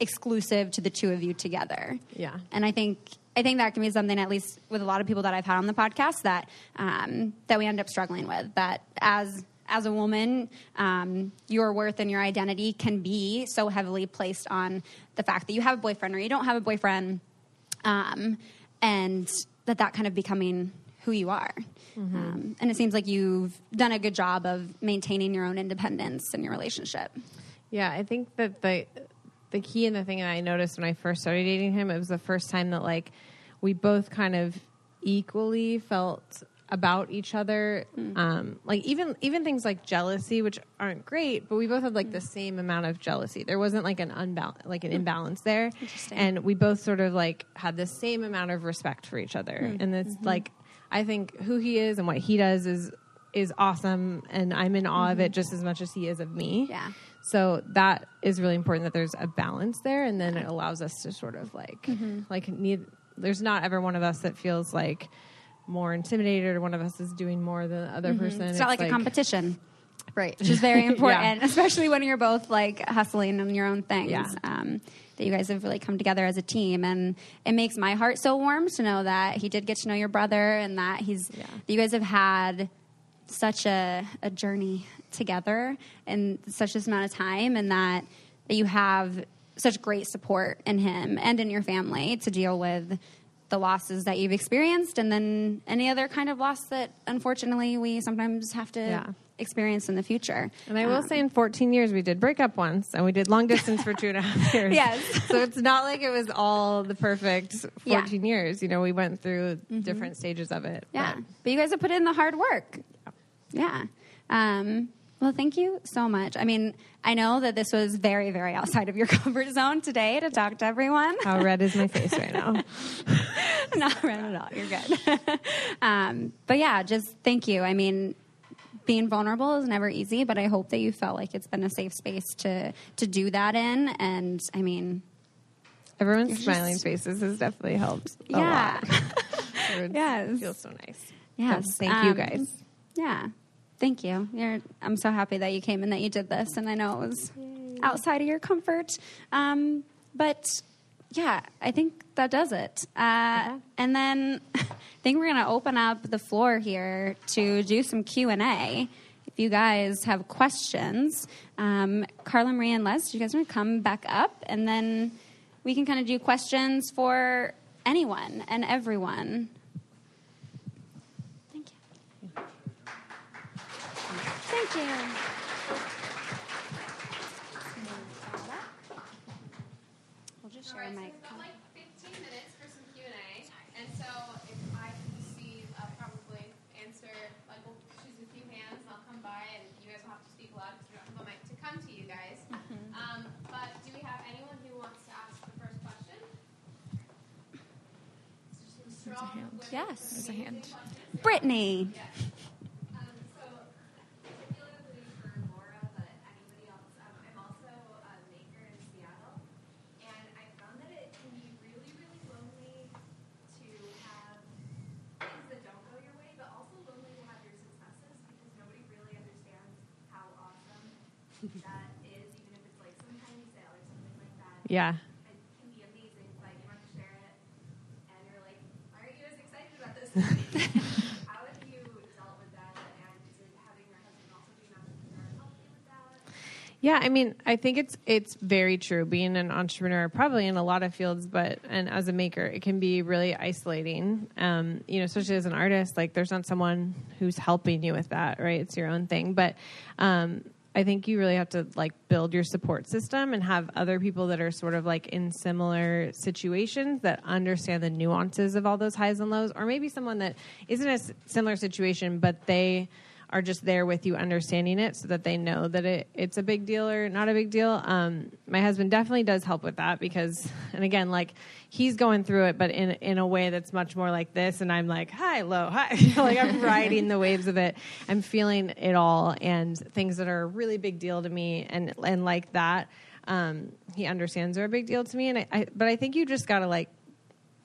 Speaker 4: exclusive to the two of you together.
Speaker 7: Yeah.
Speaker 4: And I think I think that can be something, at least with a lot of people that I've had on the podcast, that um, that we end up struggling with. That as as a woman, um, your worth and your identity can be so heavily placed on the fact that you have a boyfriend or you don't have a boyfriend, um, and that that kind of becoming who you are. Mm-hmm. Um, and it seems like you've done a good job of maintaining your own independence in your relationship.
Speaker 7: Yeah, I think that the the key and the thing that I noticed when I first started dating him, it was the first time that like we both kind of equally felt about each other. Mm. Um, like even even things like jealousy, which aren't great, but we both had like the mm. same amount of jealousy. There wasn't like an unbalance, like an mm. imbalance there,
Speaker 4: Interesting.
Speaker 7: and we both sort of like had the same amount of respect for each other. And it's mm-hmm. like I think who he is and what he does is is awesome, and I'm in awe of it mm-hmm. just as much as he is of me.
Speaker 4: Yeah.
Speaker 7: So that is really important that there's a balance there, and then it allows us to sort of like mm-hmm. like need. There's not ever one of us that feels like more intimidated, or one of us is doing more than the other mm-hmm. person.
Speaker 4: It's, not like, a competition.
Speaker 7: right?
Speaker 4: which is very important, especially when you're both like hustling on your own things.
Speaker 7: Yeah.
Speaker 4: Um, that you guys have really come together as a team, and it makes my heart so warm to know that he did get to know your brother, and that he's
Speaker 7: Yeah.
Speaker 4: that you guys have had such a, a journey together in such this amount of time, and that that you have such great support in him and in your family to deal with the losses that you've experienced, and then any other kind of loss that unfortunately we sometimes have to
Speaker 7: Yeah.
Speaker 4: experience in the future.
Speaker 7: And I will
Speaker 4: Um,
Speaker 7: say, in 14 years, we did break up once, and we did long distance for two and a half years.
Speaker 4: Yes.
Speaker 7: so it's not like it was all the perfect 14
Speaker 4: Yeah. Mm-hmm.
Speaker 7: years. You know, we went through different stages of it.
Speaker 4: Yeah,
Speaker 7: but-
Speaker 4: but you guys have put in the hard work. Yeah. Um, Well, thank you so much. I mean, I know that this was very, very outside of your comfort zone today to talk to everyone.
Speaker 7: How red is my face right now?
Speaker 4: Not red at all. You're good. um, but yeah, just thank you. I mean, being vulnerable is never easy, but I hope that you felt like it's been a safe space to to do that in. And I mean,
Speaker 7: everyone's
Speaker 4: You're
Speaker 7: smiling
Speaker 4: just-
Speaker 7: faces has definitely helped. A
Speaker 4: yeah,
Speaker 7: lot. It
Speaker 4: Yes.
Speaker 7: feels so nice.
Speaker 4: yes.
Speaker 7: Thank you
Speaker 4: Um,
Speaker 7: guys.
Speaker 4: Yeah, thank you. You're, I'm so happy that you came and that you did this, and I know it was outside of your comfort. Um, but yeah, I think that does it. Uh, And then I think we're going to open up the floor here to do some Q and A. If you guys have questions, um, Carla, Marie, and Les, do you guys want to come back up, and then we can kind of do questions for anyone and everyone. Thank you. Thank you. We'll just share a mic.
Speaker 8: We've like 15 minutes for some Q and A, and so if I can see, I'll probably answer. Like, we'll choose a few hands, and I'll come by, and you guys will have to speak loud because we don't have a mic to come to you guys. Um, but do we have anyone who wants to ask the first question? Strong women
Speaker 4: Yes.
Speaker 8: with amazing questions.
Speaker 4: Brittany
Speaker 8: so, particularly for Laura, but anybody else, um, I'm also a maker in Seattle, and I found that it can be really, really lonely to have things that don't go your way, but also lonely to have your successes because nobody really understands how awesome that is, even if it's like some tiny sale or something like that.
Speaker 7: Yeah.
Speaker 8: It can be amazing, but you want to share it, and you're like, why aren't you as excited about this? How have you dealt with that, and did having your husband also be an entrepreneur help you with that?
Speaker 7: Yeah, I mean, I think it's it's very true. Being an entrepreneur, probably in a lot of fields, but and as a maker, it can be really isolating. Um, you know, especially as an artist, like there's not someone who's helping you with that, right? It's your own thing. But um, I think you really have to like build your support system and have other people that are sort of like in similar situations that understand the nuances of all those highs and lows, or maybe someone that isn't a similar situation, but they are just there with you understanding it so that they know that it, it's a big deal or not a big deal. Um, my husband definitely does help with that because, and again, like he's going through it, but in, in a way that's much more like this. And I'm like, high, low, high. like I'm riding the waves of it. I'm feeling it all and things that are a really big deal to me and, and like that. Um, he understands are a big deal to me. And I, I but I think you just gotta like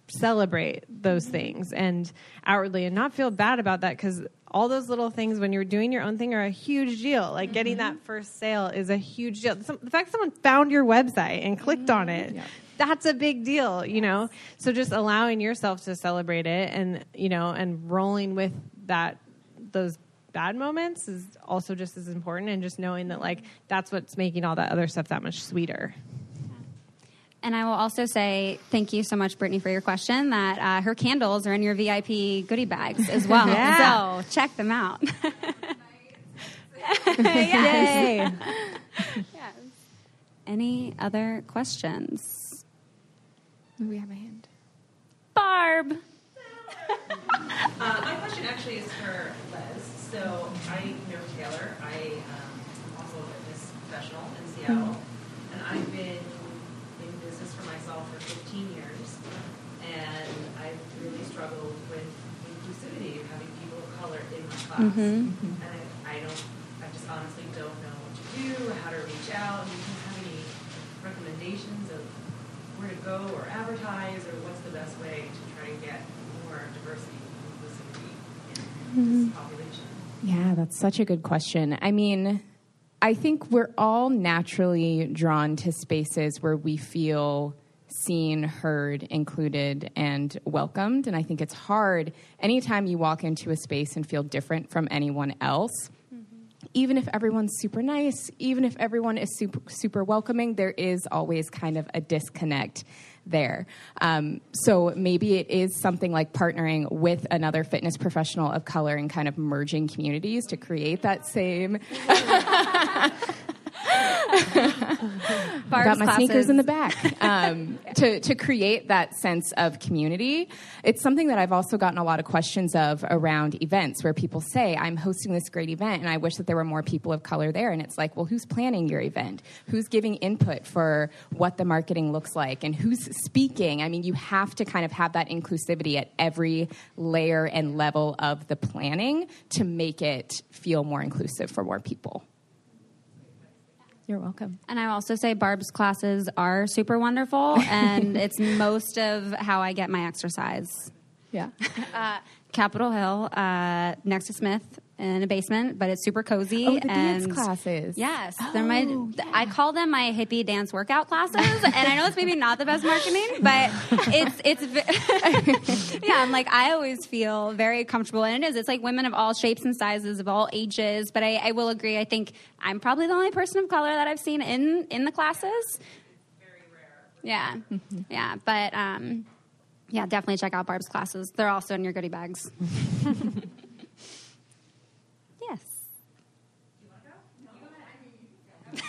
Speaker 7: celebrate those things and outwardly and not feel bad about that because all those little things when you're doing your own thing are a huge deal. Like getting that mm-hmm. first sale is a huge deal. Some, the fact someone found your website and clicked on it mm-hmm. that's a big deal you know? So just allowing yourself to celebrate it and you know and rolling with that those bad moments is also just as important and just knowing that like that's what's making all that other stuff that much sweeter
Speaker 4: And I will also say thank you so much, Brittany, for your question. That uh, her candles are in your VIP goodie bags as well.
Speaker 7: Yeah.
Speaker 4: So check them out.
Speaker 7: Yay.
Speaker 4: Any other questions?
Speaker 6: We have a hand.
Speaker 4: Barb.
Speaker 9: Uh, my question actually is for Les. So I know Taylor. I um, am also a fitness professional in Seattle, and I've been in business for 15 years, and I've really struggled with inclusivity of having people of color in my class, mm-hmm. and I, I don't, I just honestly don't know what to do, how to reach out. Do you have any recommendations of where to go or advertise, or what's the best way to try and get more diversity and inclusivity in this mm-hmm. population?
Speaker 6: Yeah, that's such a good question. I mean, I think we're all naturally drawn to spaces where we feel seen, heard, included, and welcomed. And I think it's hard anytime you walk into a space and feel different from anyone else. Even if everyone's super nice, even if everyone is super, super welcoming, there is always kind of a disconnect there. Um, so maybe it is something like partnering with another fitness professional of color and kind of merging communities to create that same got my sneakers in the back. Um, to, to create that sense of community, it's something that I've also gotten a lot of questions of around events where people say, I'm hosting this great event and I wish that there were more people of color there. And it's like, well, who's planning your event? Who's giving input for what the marketing looks like? And who's speaking? I mean, you have to kind of have that inclusivity at every layer and level of the planning to make it feel more inclusive for more people. You're welcome.
Speaker 4: And I also say Barb's classes are super wonderful, and it's most of how I get my exercise.
Speaker 6: Yeah.
Speaker 4: Uh, Capitol Hill, uh, next to Smith, in a basement, but it's super cozy.
Speaker 6: Oh, the
Speaker 4: and
Speaker 6: dance classes.
Speaker 4: Yes, they're my. I call them my hippie dance workout classes, and I know it's maybe not the best marketing, but it's it's. yeah, I'm like I always feel very comfortable, and it is. It's like women of all shapes and sizes, of all ages. But I, I will agree. I think I'm probably the only person of color that I've seen in in the classes. Very rare. Yeah, yeah, but um, yeah, definitely check out Barb's classes. They're also in your goodie bags.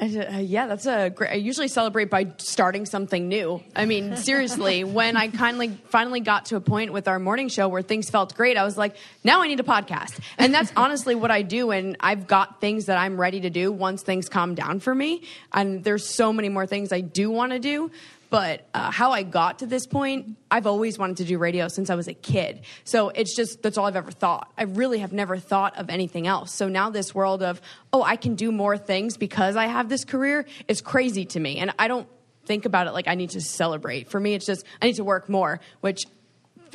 Speaker 5: Uh, yeah, that's a great. I usually celebrate by starting something new. I mean, seriously, when I kindly finally got to a point with our morning show where things felt great, I was like, now I need a podcast. And that's honestly what I do. And I've got things that I'm ready to do once things calm down for me. And there's so many more things I do want to do. But uh, how I got to this point, I've always wanted to do radio since I was a kid. So it's just, that's all I've ever thought. I really have never thought of anything else. So now this world of, oh, I can do more things because I have this career is crazy to me. And I don't think about it like I need to celebrate. For me, it's just, I need to work more, which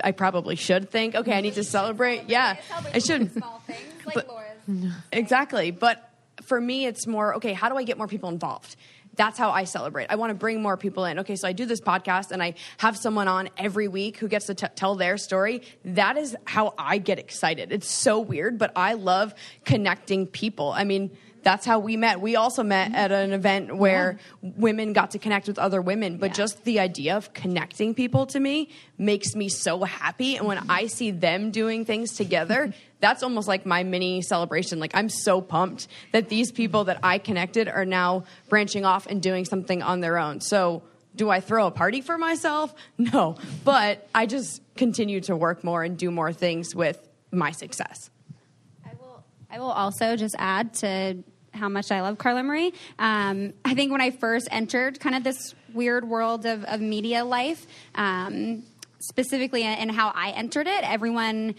Speaker 5: I probably should think, okay, I need to celebrate. Yeah, I should.
Speaker 4: Small things like Laura's.
Speaker 5: Exactly. But for me, it's more okay, how do I get more people involved? That's how I celebrate. I want to bring more people in. Okay, so I do this podcast and I have someone on every week who gets to t- tell their story. That is how I get excited. It's so weird, but I love connecting people. I mean, that's how we met. We also met at an event mm-hmm. where women got to connect with other women, but just the idea of connecting people to me makes me so happy. And when mm-hmm. I see them doing things together, that's almost like my mini celebration. Like I'm so pumped that these people that I connected are now branching off and doing something on their own. So, do I throw a party for myself? No, but I just continue to work more and do more things with my success.
Speaker 4: I will. I will also just add to how much I love Carla Marie. Um, I think when I first entered kind of this weird world of, of media life, um, specifically in, how I entered it, everyone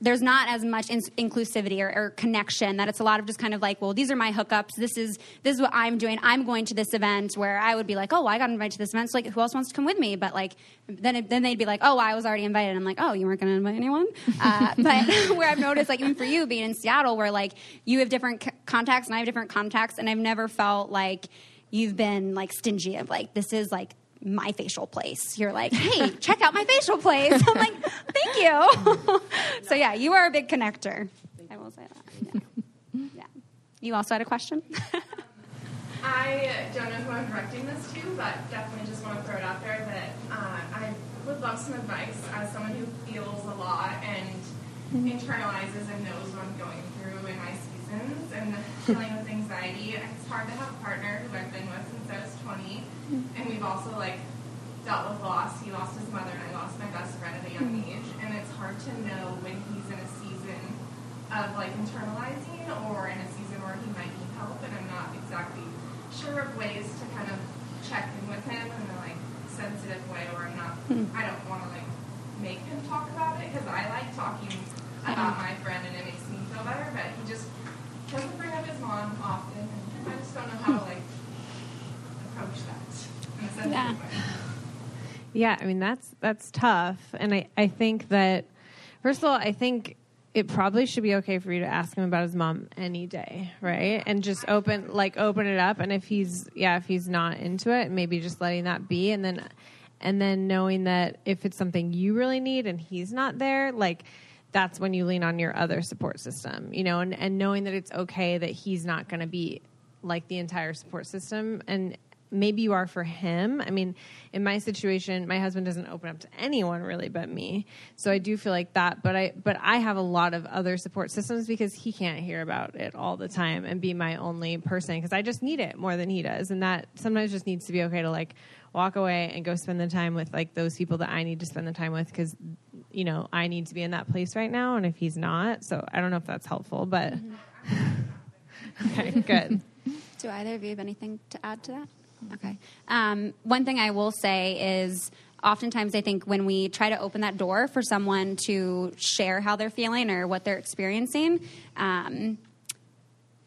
Speaker 4: there's not as much in- inclusivity or, or connection that it's a lot of just kind of like well these are my hookups. This is this is what i'm doing. I'm going to this event where i would be like oh well, i got invited to this event. So like who else wants to come with me? But like then it, then they'd be like oh well, i was already invited. I'm like oh you weren't going to invite anyone? Uh, but where i've noticed like even for you being in seattle where like you have different c- contacts and i have different contacts and i've never felt like you've been like stingy of like this is like my facial place. You're like, hey, check out my facial place. I'm like, thank you. so yeah, you are a big connector. I will say that. Yeah. yeah. You also had a question.
Speaker 10: I don't know who I'm directing this to, but definitely just want to throw it out there that uh, I would love some advice as someone who feels a lot and internalizes and knows what I'm going through in my seasons and dealing with anxiety. It's hard to have a partner who I've been with since I was 20, and we've also like dealt with loss. He lost his mother, and I lost my best friend at a young mm-hmm. age, and it's hard to know when he's in a season of like internalizing or in a season where he might need help, and I'm not exactly sure of ways to kind of check in with him in a like sensitive way where I'm not hmm. I don't want to like make him talk about it because I like talking about my friend and it makes me feel better. But he just doesn't bring up his mom often. And I just don't know how to like approach that. in a sensitive
Speaker 4: Yeah.
Speaker 7: Yeah, I mean that's that's tough, and I I think that first of all, I think it probably should be okay for you to ask him about his mom any day, right? And just open like open it up, and if he's yeah, if he's not into it, maybe just letting that be, and then and then knowing that if it's something you really need and he's not there, like that's when you lean on your other support system, you know, and, and knowing that it's okay that he's not going to be like the entire support system. And maybe you are for him. I mean, in my situation, my husband doesn't open up to anyone really but me. So I do feel like that, but I but I have a lot of other support systems because he can't hear about it all the time and be my only person because I just need it more than he does. And that sometimes just needs to be okay to like walk away and go spend the time with like those people that I need to spend the time with because you know I need to be in that place right now and if he's not so I don't know if that's helpful but mm-hmm. okay good
Speaker 4: Do either of you have anything to add to that? Okay. Um, one thing I will say is oftentimes I think when we try to open that door for someone to share how they're feeling or what they're experiencing, um,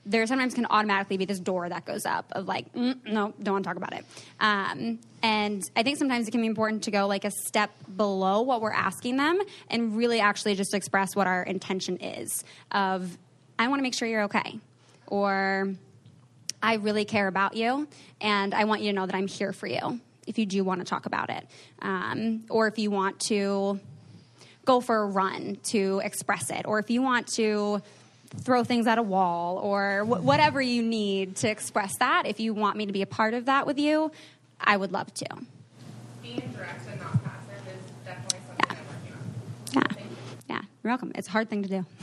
Speaker 4: there sometimes can automatically be this door that goes up of like, mm, no, don't want to talk about it. Um, and I think sometimes it can be important to go like a step below what we're asking them and really actually just express what our intention is of, I want to make sure you're okay. Or, I really care about you, and I want you to know that I'm here for you if you do want to talk about it. Um, or if you want to go for a run to express it, or if you want to throw things at a wall, or wh- whatever you need to express that, if you want me to be a part of that with you, I would love to.
Speaker 10: Being direct and not passive is definitely something I'm working on.
Speaker 4: Yeah. Yeah. You're welcome. It's a hard thing to do.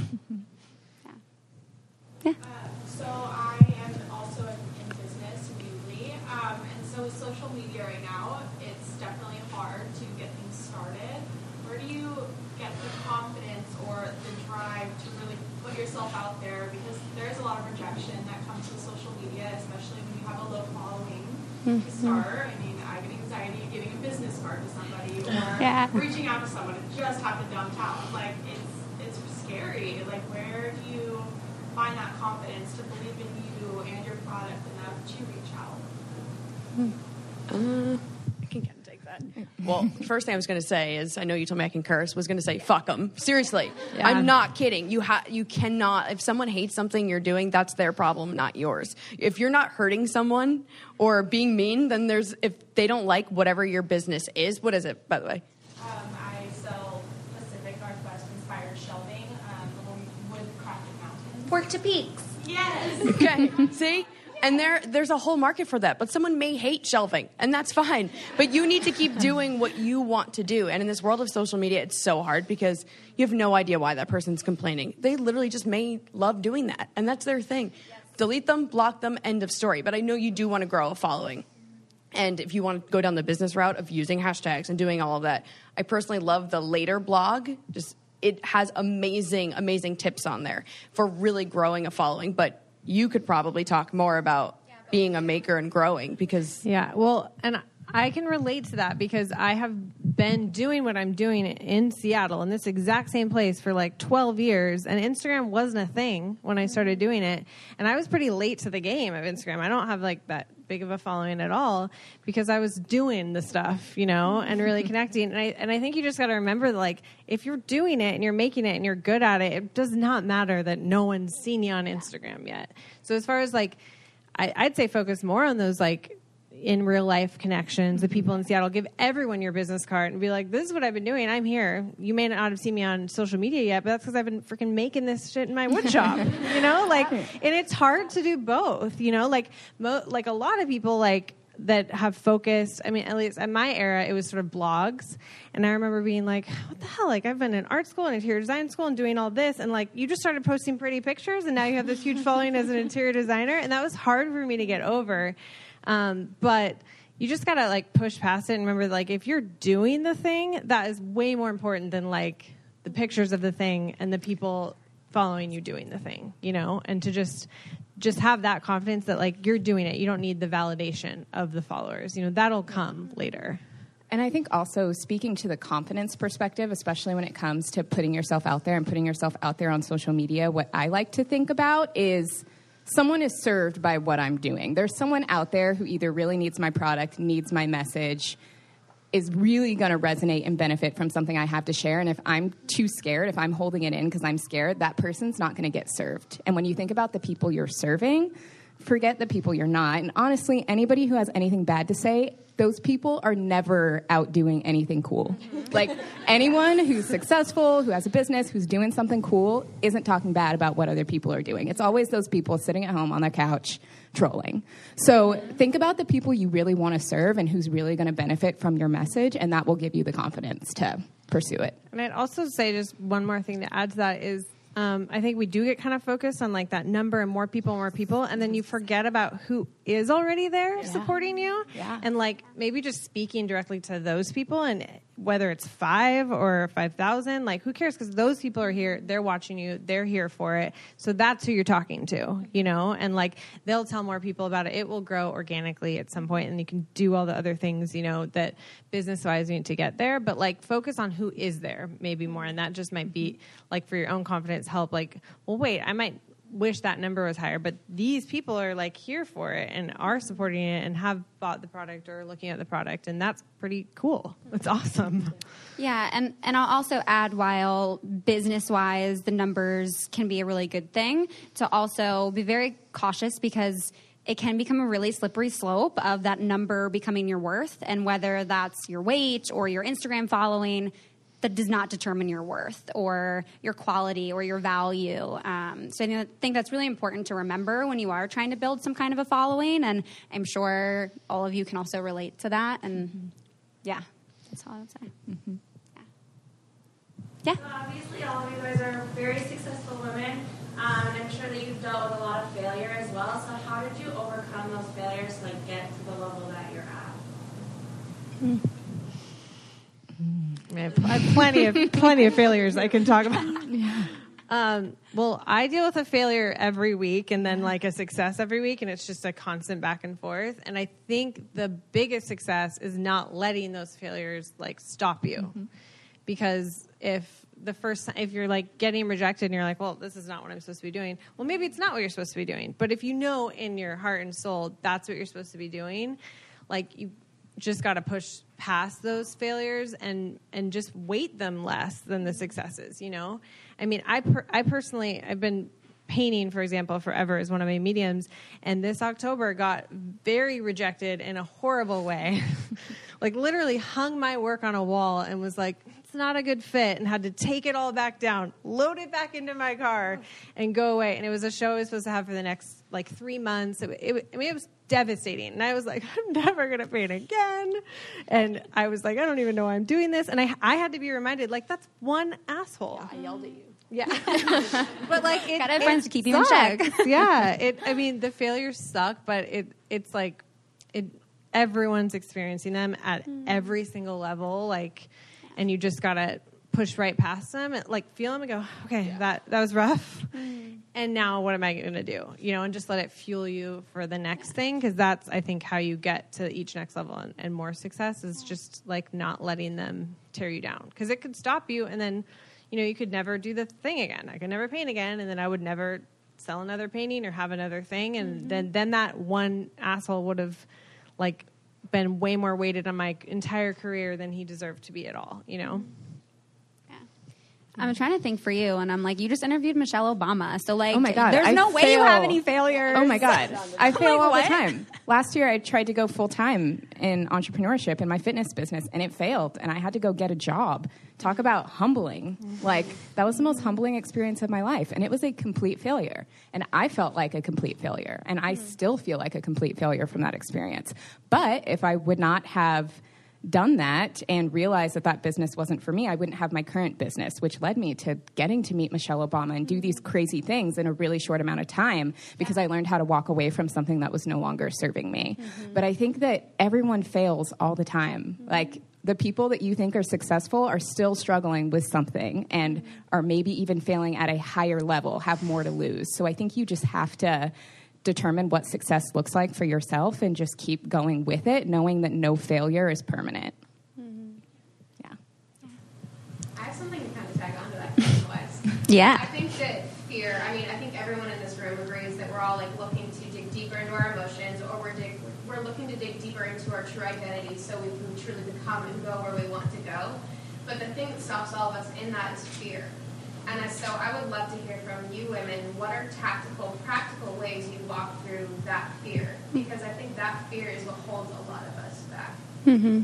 Speaker 4: Yeah.
Speaker 11: Uh, so I am also in, in business newly, um, and so with social media right now, it's definitely hard to get things started. Where do you get the confidence or the drive to really put yourself out there? Because there's a lot of rejection that comes with social media, especially when you have a low following to mm-hmm. start. I mean, I get anxiety giving a business card to somebody or
Speaker 4: Yeah.
Speaker 11: reaching out to someone. It just happened downtown. Like it's it's scary. Like where do you find that confidence to believe in you and your product enough to reach out?
Speaker 5: Uh, I can kind of take that. Well, first thing I was going to say is I know you told me I can curse. Was going to say fuck them. Seriously,
Speaker 7: Yeah.
Speaker 5: I'm not kidding. You ha- you cannot. If someone hates something you're doing, that's their problem, not yours. If you're not hurting someone or being mean, then there's if they don't like whatever your business is. What is it, by the way?
Speaker 11: Um, I sell Pacific Northwest inspired shelving um, along wood crafted mountains.
Speaker 4: Work to peaks.
Speaker 11: Yes.
Speaker 5: Okay, see? And there, there's a whole market for that. But someone may hate shelving, and that's fine. But you need to keep doing what you want to do. And in this world of social media, it's so hard because you have no idea why that person's complaining. They literally just may love doing that, and that's their thing. Delete them, block them, end of story. But I know you do want to grow a following. And if you want to go down the business route of using hashtags and doing all of that, I personally love the later blog. Just it has amazing, amazing tips on there for really growing a following. But you could probably talk more about being a maker and growing because
Speaker 7: Yeah, well, and I can relate to that because I have been doing what I'm doing in Seattle in this exact same place for like 12 years, and Instagram wasn't a thing when I started mm-hmm. doing it. And I was pretty late to the game of Instagram. I don't have like that big of a following at all because I was doing the stuff, you know, and really connecting. And I and I think you just got to remember, like, if you're doing it and you're making it and you're good at it, it does not matter that no one's seen you on Instagram yet. So as far as like I, I'd say focus more on those like in real life connections, the people in Seattle. Give everyone your business card and be like, "This is what I've been doing. I'm here. You may not have seen me on social media yet, but that's because I've been freaking making this shit in my wood shop. you know, like, and it's hard to do both. You know, like, mo- like a lot of people like that have focused. I mean, at least in my era, it was sort of blogs, and I remember being like, "What the hell? Like, I've been in art school and interior design school and doing all this, and like, you just started posting pretty pictures, and now you have this huge following as an interior designer, and that was hard for me to get over." Um, but you just gotta like push past it and remember like if you're doing the thing that is way more important than like the pictures of the thing and the people following you doing the thing you know? And to just just have that confidence that like you're doing it. You don't need the validation of the followers. You know that'll come later.
Speaker 6: And I think also speaking to the confidence perspective, especially when it comes to putting yourself out there and putting yourself out there on social media, what I like to think about is someone is served by what I'm doing. There's someone out there who either really needs my product, needs my message, is really going to resonate and benefit from something I have to share. And if I'm too scared, if I'm holding it in because I'm scared, that person's not going to get served. And when you think about the people you're serving, forget the people you're not. And honestly, anybody who has anything bad to say, those people are never out doing anything cool. Like anyone who's successful, who has a business, who's doing something cool, isn't talking bad about what other people are doing. It's always those people sitting at home on their couch trolling. So think about the people you really want to serve and who's really going to benefit from your message, and that will give you the confidence to pursue it.
Speaker 7: And I'd also say just one more thing to add to that is um, I think we do get kind of focused on like that number and more people, more people, and then you forget about who is already there yeah. supporting you,
Speaker 6: yeah.
Speaker 7: and like maybe just speaking directly to those people and whether it's five or 5,000, like who cares? Because those people are here, they're watching you, they're here for it. So that's who you're talking to, you know? And like they'll tell more people about it. It will grow organically at some point and you can do all the other things, you know, that business wise you need to get there. But like focus on who is there maybe more. And that just might be like for your own confidence help, like, well, wait, I might wish that number was higher, but these people are like here for it and are supporting it and have bought the product or looking at the product, and that's pretty cool. It's awesome.
Speaker 4: Yeah, and and I'll also add while business wise the numbers can be a really good thing to also be very cautious because it can become a really slippery slope of that number becoming your worth and whether that's your weight or your Instagram following that does not determine your worth or your quality or your value. Um, so I think that's really important to remember when you are trying to build some kind of a following. And I'm sure all of you can also relate to that. And mm-hmm. yeah, that's all I would say. Mm-hmm. Yeah.
Speaker 8: yeah. So obviously, all of you guys are very successful women. Um, and I'm sure that you've dealt with a lot of failure as well. So how did you overcome those failures to like get to the level that you're at?
Speaker 7: Mm. I have, I have plenty of plenty of failures I can talk about.
Speaker 6: Yeah.
Speaker 7: Um, well, I deal with a failure every week and then like a success every week, and it's just a constant back and forth. And I think the biggest success is not letting those failures like stop you, mm-hmm. because if the first time, if you're like getting rejected and you're like, well, this is not what I'm supposed to be doing. Well, maybe it's not what you're supposed to be doing. But if you know in your heart and soul that's what you're supposed to be doing, like you just got to push past those failures and and just weight them less than the successes you know? I mean i per, i personally i've been painting for example forever is one of my mediums and this october got very rejected in a horrible way. Like literally hung my work on a wall and was like it's not a good fit and had to take it all back down load it back into my car and go away and it was a show i was supposed to have for the next like three months it, it, I mean, it was devastating. And I was like, I'm never going to paint again. And I was like, I don't even know why I'm doing this. And I, I had to be reminded, like, that's one asshole.
Speaker 5: Yeah, I yelled at you.
Speaker 7: Yeah, but like, it,
Speaker 4: gotta have friends to keep you
Speaker 7: in
Speaker 4: check.
Speaker 7: yeah, it. I mean, the failures suck, but it. It's like, it. Everyone's experiencing them at mm. every single level. Like, and you just gotta push right past them and like feel them and go, okay, yeah. that that was rough. Mm. And now what am I going to do? You know, and just let it fuel you for the next thing because that's I think how you get to each next level and, and more success is just like not letting them tear you down because it could stop you and then you know you could never do the thing again. I could never paint again and then I would never sell another painting or have another thing and mm-hmm. then then that one asshole would have like been way more weighted on my entire career than he deserved to be at all, you know. Mm-hmm.
Speaker 4: I'm trying to think for you, and I'm like, you just interviewed Michelle Obama, so like,
Speaker 6: oh my god,
Speaker 4: there's
Speaker 6: I
Speaker 4: no
Speaker 6: fail.
Speaker 4: way you have any failures.
Speaker 6: Oh my god, I fail
Speaker 4: like,
Speaker 6: all
Speaker 4: what?
Speaker 6: the time. Last year, I tried to go full time in entrepreneurship in my fitness business, and it failed, and I had to go get a job. Talk about humbling! Like that was the most humbling experience of my life, and it was a complete failure. And I felt like a complete failure, and I still feel like a complete failure from that experience. But if I would not have done that and realized that that business wasn't for me, I wouldn't have my current business, which led me to getting to meet Michelle Obama and do these crazy things in a really short amount of time because I learned how to walk away from something that was no longer serving me. Mm-hmm. But I think that everyone fails all the time. Mm-hmm. Like, the people that you think are successful are still struggling with something and are maybe even failing at a higher level, have more to lose. So I think you just have to determine what success looks like for yourself and just keep going with it, knowing that no failure is permanent.
Speaker 4: Mm-hmm.
Speaker 6: Yeah.
Speaker 10: I have something to kind of tag on to that question.
Speaker 4: yeah.
Speaker 10: I think that fear, I mean, I think everyone in this room agrees that we're all like looking to dig deeper into our emotions or we're, dig, we're looking to dig deeper into our true identity so we can truly become and go where we want to go. But the thing that stops all of us in that is fear.
Speaker 8: And so I would love to hear from you women. What are tactical, practical ways you walk through that fear? Because I think that fear is what holds a lot of us back.
Speaker 4: Mm-hmm.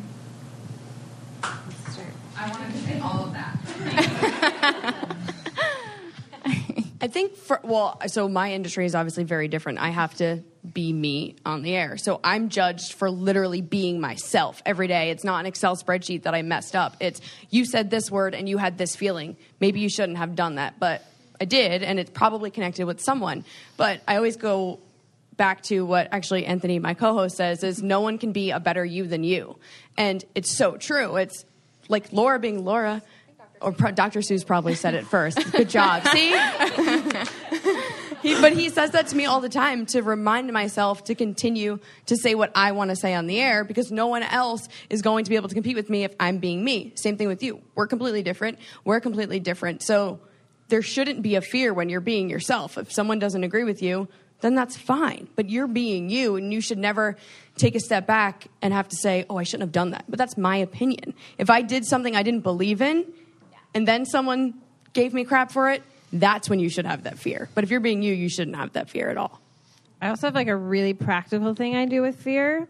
Speaker 9: I wanted to say all of that.
Speaker 5: I think for well, so my industry is obviously very different. I have to be me on the air. So I'm judged for literally being myself every day. It's not an Excel spreadsheet that I messed up. It's you said this word and you had this feeling. Maybe you shouldn't have done that, but I did and it's probably connected with someone. But I always go back to what actually Anthony, my co-host, says is no one can be a better you than you. And it's so true. It's like Laura being Laura. Or pro- Dr. Seuss probably said it first. Good job. See? he, but he says that to me all the time to remind myself to continue to say what I want to say on the air because no one else is going to be able to compete with me if I'm being me. Same thing with you. We're completely different. We're completely different. So there shouldn't be a fear when you're being yourself. If someone doesn't agree with you, then that's fine. But you're being you, and you should never take a step back and have to say, oh, I shouldn't have done that. But that's my opinion. If I did something I didn't believe in, and then someone gave me crap for it, that's when you should have that fear. But if you're being you, you shouldn't have that fear at all.
Speaker 7: I also have like a really practical thing I do with fear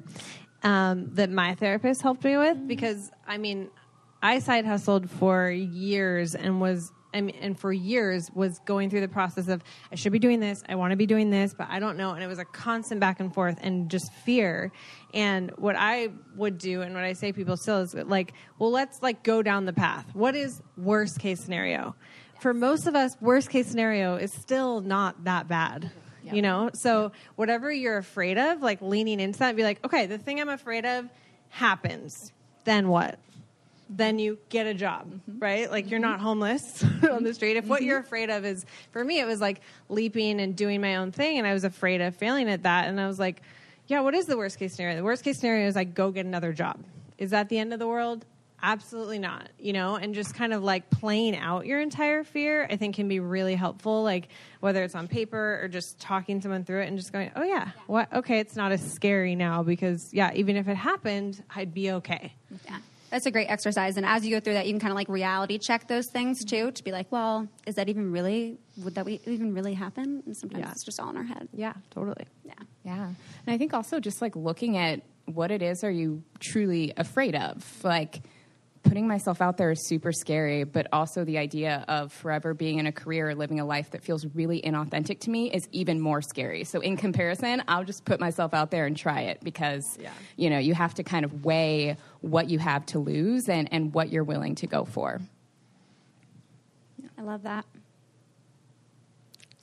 Speaker 7: um, that my therapist helped me with because I mean, I side hustled for years and was. And for years was going through the process of I should be doing this, I want to be doing this, but I don't know, and it was a constant back and forth and just fear. And what I would do, and what I say to people still is like, well, let's like go down the path. What is worst case scenario? For most of us, worst case scenario is still not that bad you know? So whatever you're afraid of like leaning into that and be like okay the thing i'm afraid of happens. Then what? Then you get a job mm-hmm. right? Like you're mm-hmm. not homeless on the street. If what mm-hmm. you're afraid of is for me it was like leaping and doing my own thing and i was afraid of failing at that and i was like yeah what is the worst case scenario the worst case scenario is i go get another job is that the end of the world absolutely not you know and just kind of like playing out your entire fear i think can be really helpful like whether it's on paper or just talking someone through it and just going oh yeah what okay it's not as scary now because yeah even if it happened i'd be okay
Speaker 4: Yeah. That's a great exercise. And as you go through that, you can kind of like reality check those things too to be like, well, is that even really, would that we- even really happen? And sometimes
Speaker 6: Yeah.
Speaker 4: it's just all in our head.
Speaker 7: yeah totally
Speaker 4: Yeah.
Speaker 6: Yeah. And I think also just like looking at what it is are you truly afraid of? Like putting myself out there is super scary, but also the idea of forever being in a career or living a life that feels really inauthentic to me is even more scary. So in comparison, I'll just put myself out there and try it because you know, you have to kind of weigh what you have to lose and, and what you're willing to go for.
Speaker 4: I love that.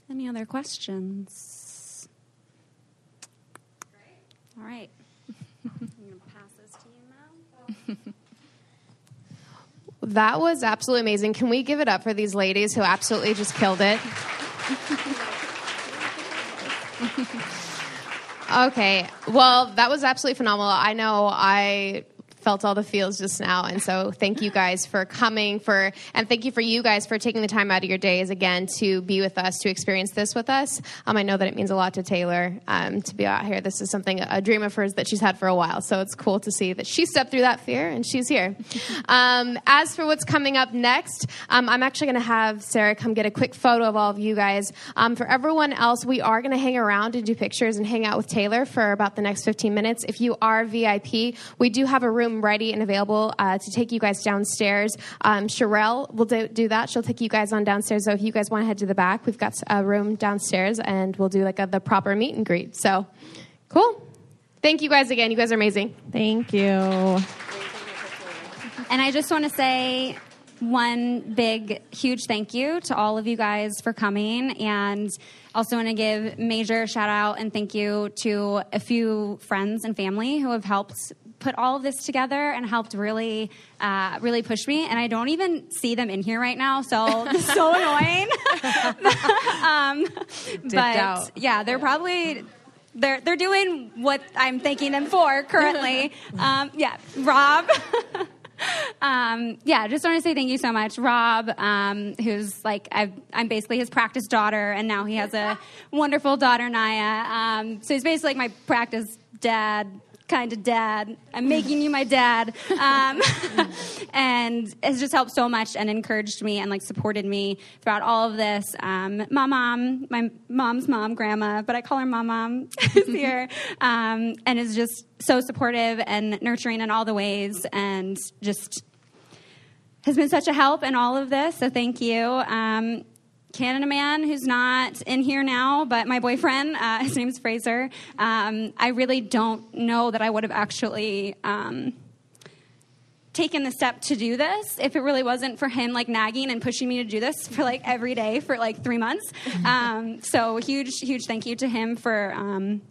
Speaker 4: Any other questions? All right. I'm going to pass this to you now.
Speaker 12: That was absolutely amazing. Can we give it up for these ladies who absolutely just killed it? okay. Well, that was absolutely phenomenal. I know I felt all the feels just now. And so thank you guys for coming for and thank you for you guys for taking the time out of your days again to be with us to experience this with us. Um, i know that it means a lot to taylor um, to be out here. This is something a dream of hers that she's had for a while. So it's cool to see that she stepped through that fear and she's here. Um, as for what's coming up next um, i'm actually going to have sarah come get a quick photo of all of you guys. Um, for everyone else we are going to hang around and do pictures and hang out with taylor for about the next 15 minutes. If you are vip we do have a room ready and available uh, to take you guys downstairs. Um, Sherelle will do, do that. She'll take you guys on downstairs. So if you guys want to head to the back we've got a room downstairs and we'll do like a, the proper meet and greet. So cool. Thank you guys again. You guys are amazing.
Speaker 7: Thank you.
Speaker 4: And I just want to say one big, huge thank you to all of you guys for coming. And also want to give major shout out and thank you to a few friends and family who have helped put all of this together and helped really, uh, really push me. And I don't even see them in here right now, so so annoying. um, but
Speaker 7: out.
Speaker 4: yeah, they're probably they're they're doing what I'm thanking them for currently. um, yeah, Rob. um, yeah, just want to say thank you so much, Rob, um, who's like I've, I'm basically his practice daughter, and now he has a wonderful daughter, Naya. Um, so he's basically like my practice dad kind of dad. I'm making you my dad. Um, and it's just helped so much and encouraged me and like supported me throughout all of this. Um, my mom, my mom's mom, grandma, but I call her my mom, is here um, and is just so supportive and nurturing in all the ways and just has been such a help in all of this. So thank you. Um, Canada man who's not in here now, but my boyfriend, uh, his name's Fraser. Um, I really don't know that I would have actually um, taken the step to do this if it really wasn't for him like nagging and pushing me to do this for like every day for like three months. Um, so huge, huge thank you to him for um,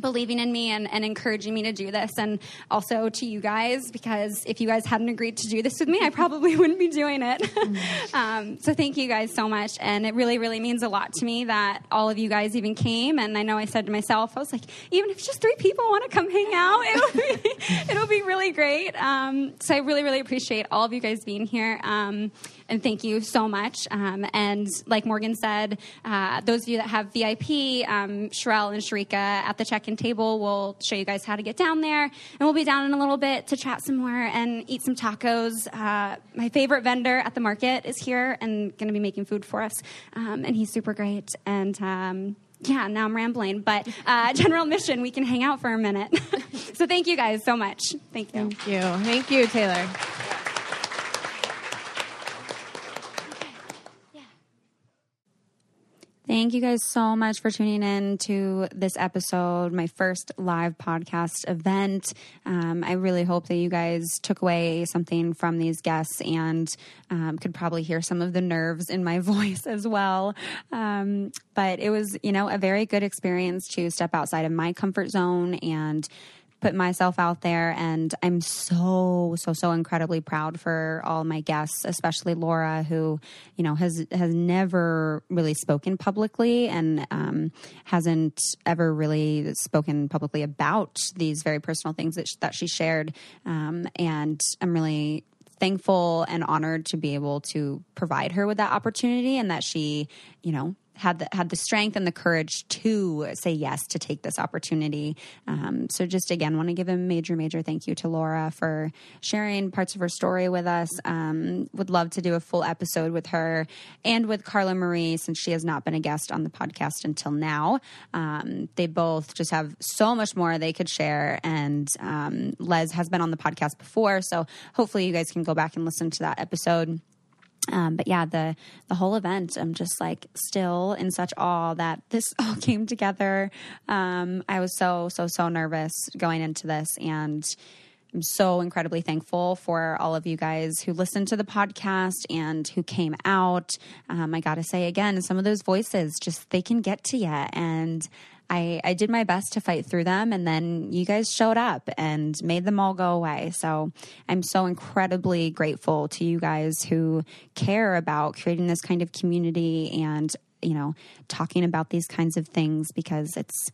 Speaker 4: believing in me and, and encouraging me to do this. And also to you guys because if you guys hadn't agreed to do this with me i probably wouldn't be doing it. Um, so thank you guys so much. And it really really means a lot to me that all of you guys even came. And i know i said to myself i was like even if just three people want to come hang out it'll be, it'll be really great. Um, so i really really appreciate all of you guys being here. Um, and thank you so much. Um, and like Morgan said, uh, those of you that have VIP, um, Sherelle and Sharika at the check-in table will show you guys how to get down there, and we'll be down in a little bit to chat some more and eat some tacos. Uh, my favorite vendor at the market is here and going to be making food for us, um, and he's super great. And um, yeah, now I'm rambling, but uh, general mission, we can hang out for a minute. so thank you guys so much. Thank you.
Speaker 7: Thank you. Thank you, Taylor.
Speaker 3: Thank you guys so much for tuning in to this episode, my first live podcast event. Um, I really hope that you guys took away something from these guests and um, could probably hear some of the nerves in my voice as well. Um, but it was, you know, a very good experience to step outside of my comfort zone and put myself out there and I'm so so so incredibly proud for all my guests especially Laura who you know has has never really spoken publicly and um, hasn't ever really spoken publicly about these very personal things that, sh- that she shared. Um, and I'm really thankful and honored to be able to provide her with that opportunity and that she you know had the, had the strength and the courage to say yes to take this opportunity. Um, so just again, want to give a major, major thank you to Laura for sharing parts of her story with us. Um, would love to do a full episode with her and with Carla Marie since she has not been a guest on the podcast until now. Um, they both just have so much more they could share, and um, Les has been on the podcast before, so hopefully you guys can go back and listen to that episode. Um, but yeah, the the whole event, I'm just like still in such awe that this all came together. Um, I was so so so nervous going into this, and I'm so incredibly thankful for all of you guys who listened to the podcast and who came out. Um, I got to say again, some of those voices just they can get to you, and I, I did my best to fight through them, and then you guys showed up and made them all go away. So I'm so incredibly grateful to you guys who care about creating this kind of community and, you know, talking about these kinds of things because it's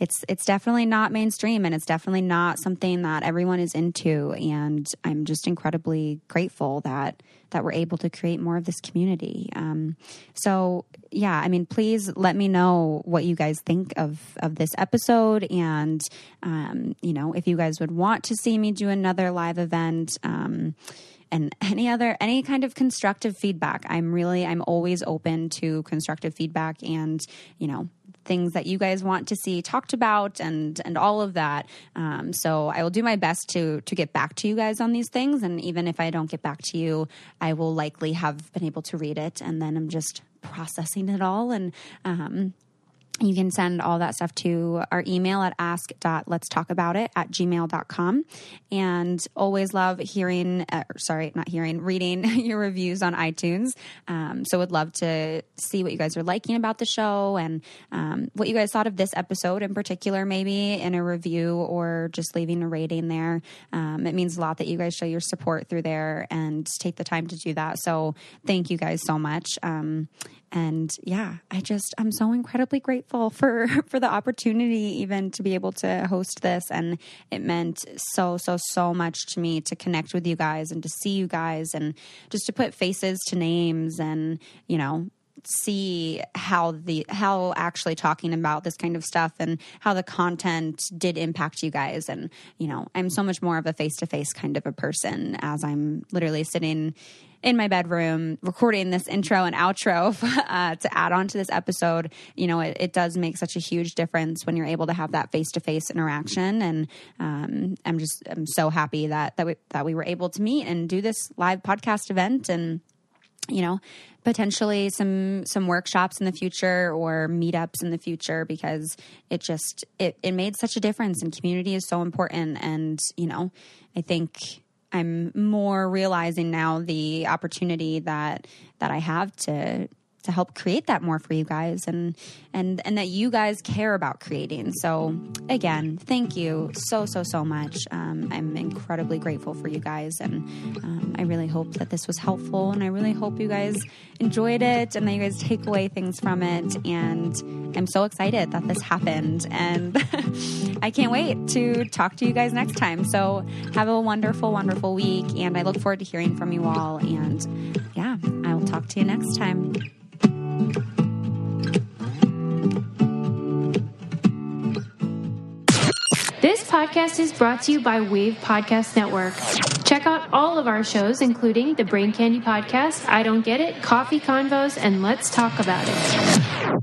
Speaker 3: it's it's definitely not mainstream and it's definitely not something that everyone is into and i'm just incredibly grateful that that we're able to create more of this community. Um, so yeah i mean please let me know what you guys think of of this episode and um, you know if you guys would want to see me do another live event um, and any other any kind of constructive feedback. I'm really i'm always open to constructive feedback and you know things that you guys want to see talked about and and all of that. Um, so I will do my best to to get back to you guys on these things. And even if I don't get back to you, I will likely have been able to read it, and then I'm just processing it all and um, you can send all that stuff to our email at ask.letstalkabout it at gmail.com. And always love hearing, uh, sorry, not hearing, reading your reviews on iTunes. Um, so would love to see what you guys are liking about the show and um, what you guys thought of this episode in particular, maybe in a review or just leaving a rating there. Um, it means a lot that you guys show your support through there and take the time to do that. So thank you guys so much. Um, and yeah i just i'm so incredibly grateful for for the opportunity even to be able to host this. And it meant so so so much to me to connect with you guys and to see you guys and just to put faces to names and you know see how the how actually talking about this kind of stuff and how the content did impact you guys. And you know i'm so much more of a face-to-face kind of a person as i'm literally sitting in my bedroom recording this intro and outro uh, to add on to this episode you know it, it, does make such a huge difference when you're able to have that face-to-face interaction. And um, i'm just i'm so happy that that we, that we were able to meet and do this live podcast event and you know potentially some some workshops in the future or meetups in the future because it just it, it made such a difference and community is so important. And you know i think i'm more realizing now the opportunity that that i have to to help create that more for you guys and and and that you guys care about creating. So again thank you so so so much. Um, i'm incredibly grateful for you guys and um, i really hope that this was helpful and i really hope you guys enjoyed it and that you guys take away things from it. And i'm so excited that this happened and i can't wait to talk to you guys next time. So have a wonderful wonderful week and i look forward to hearing from you all. And yeah i will talk to you next time
Speaker 13: this podcast is brought to you by Wave Podcast Network. Check out all of our shows, including the Brain Candy Podcast, I Don't Get It, Coffee Convos, and Let's Talk About It.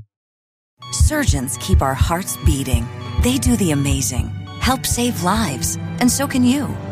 Speaker 14: Surgeons keep our hearts beating. They do the amazing, help save lives, and so can you.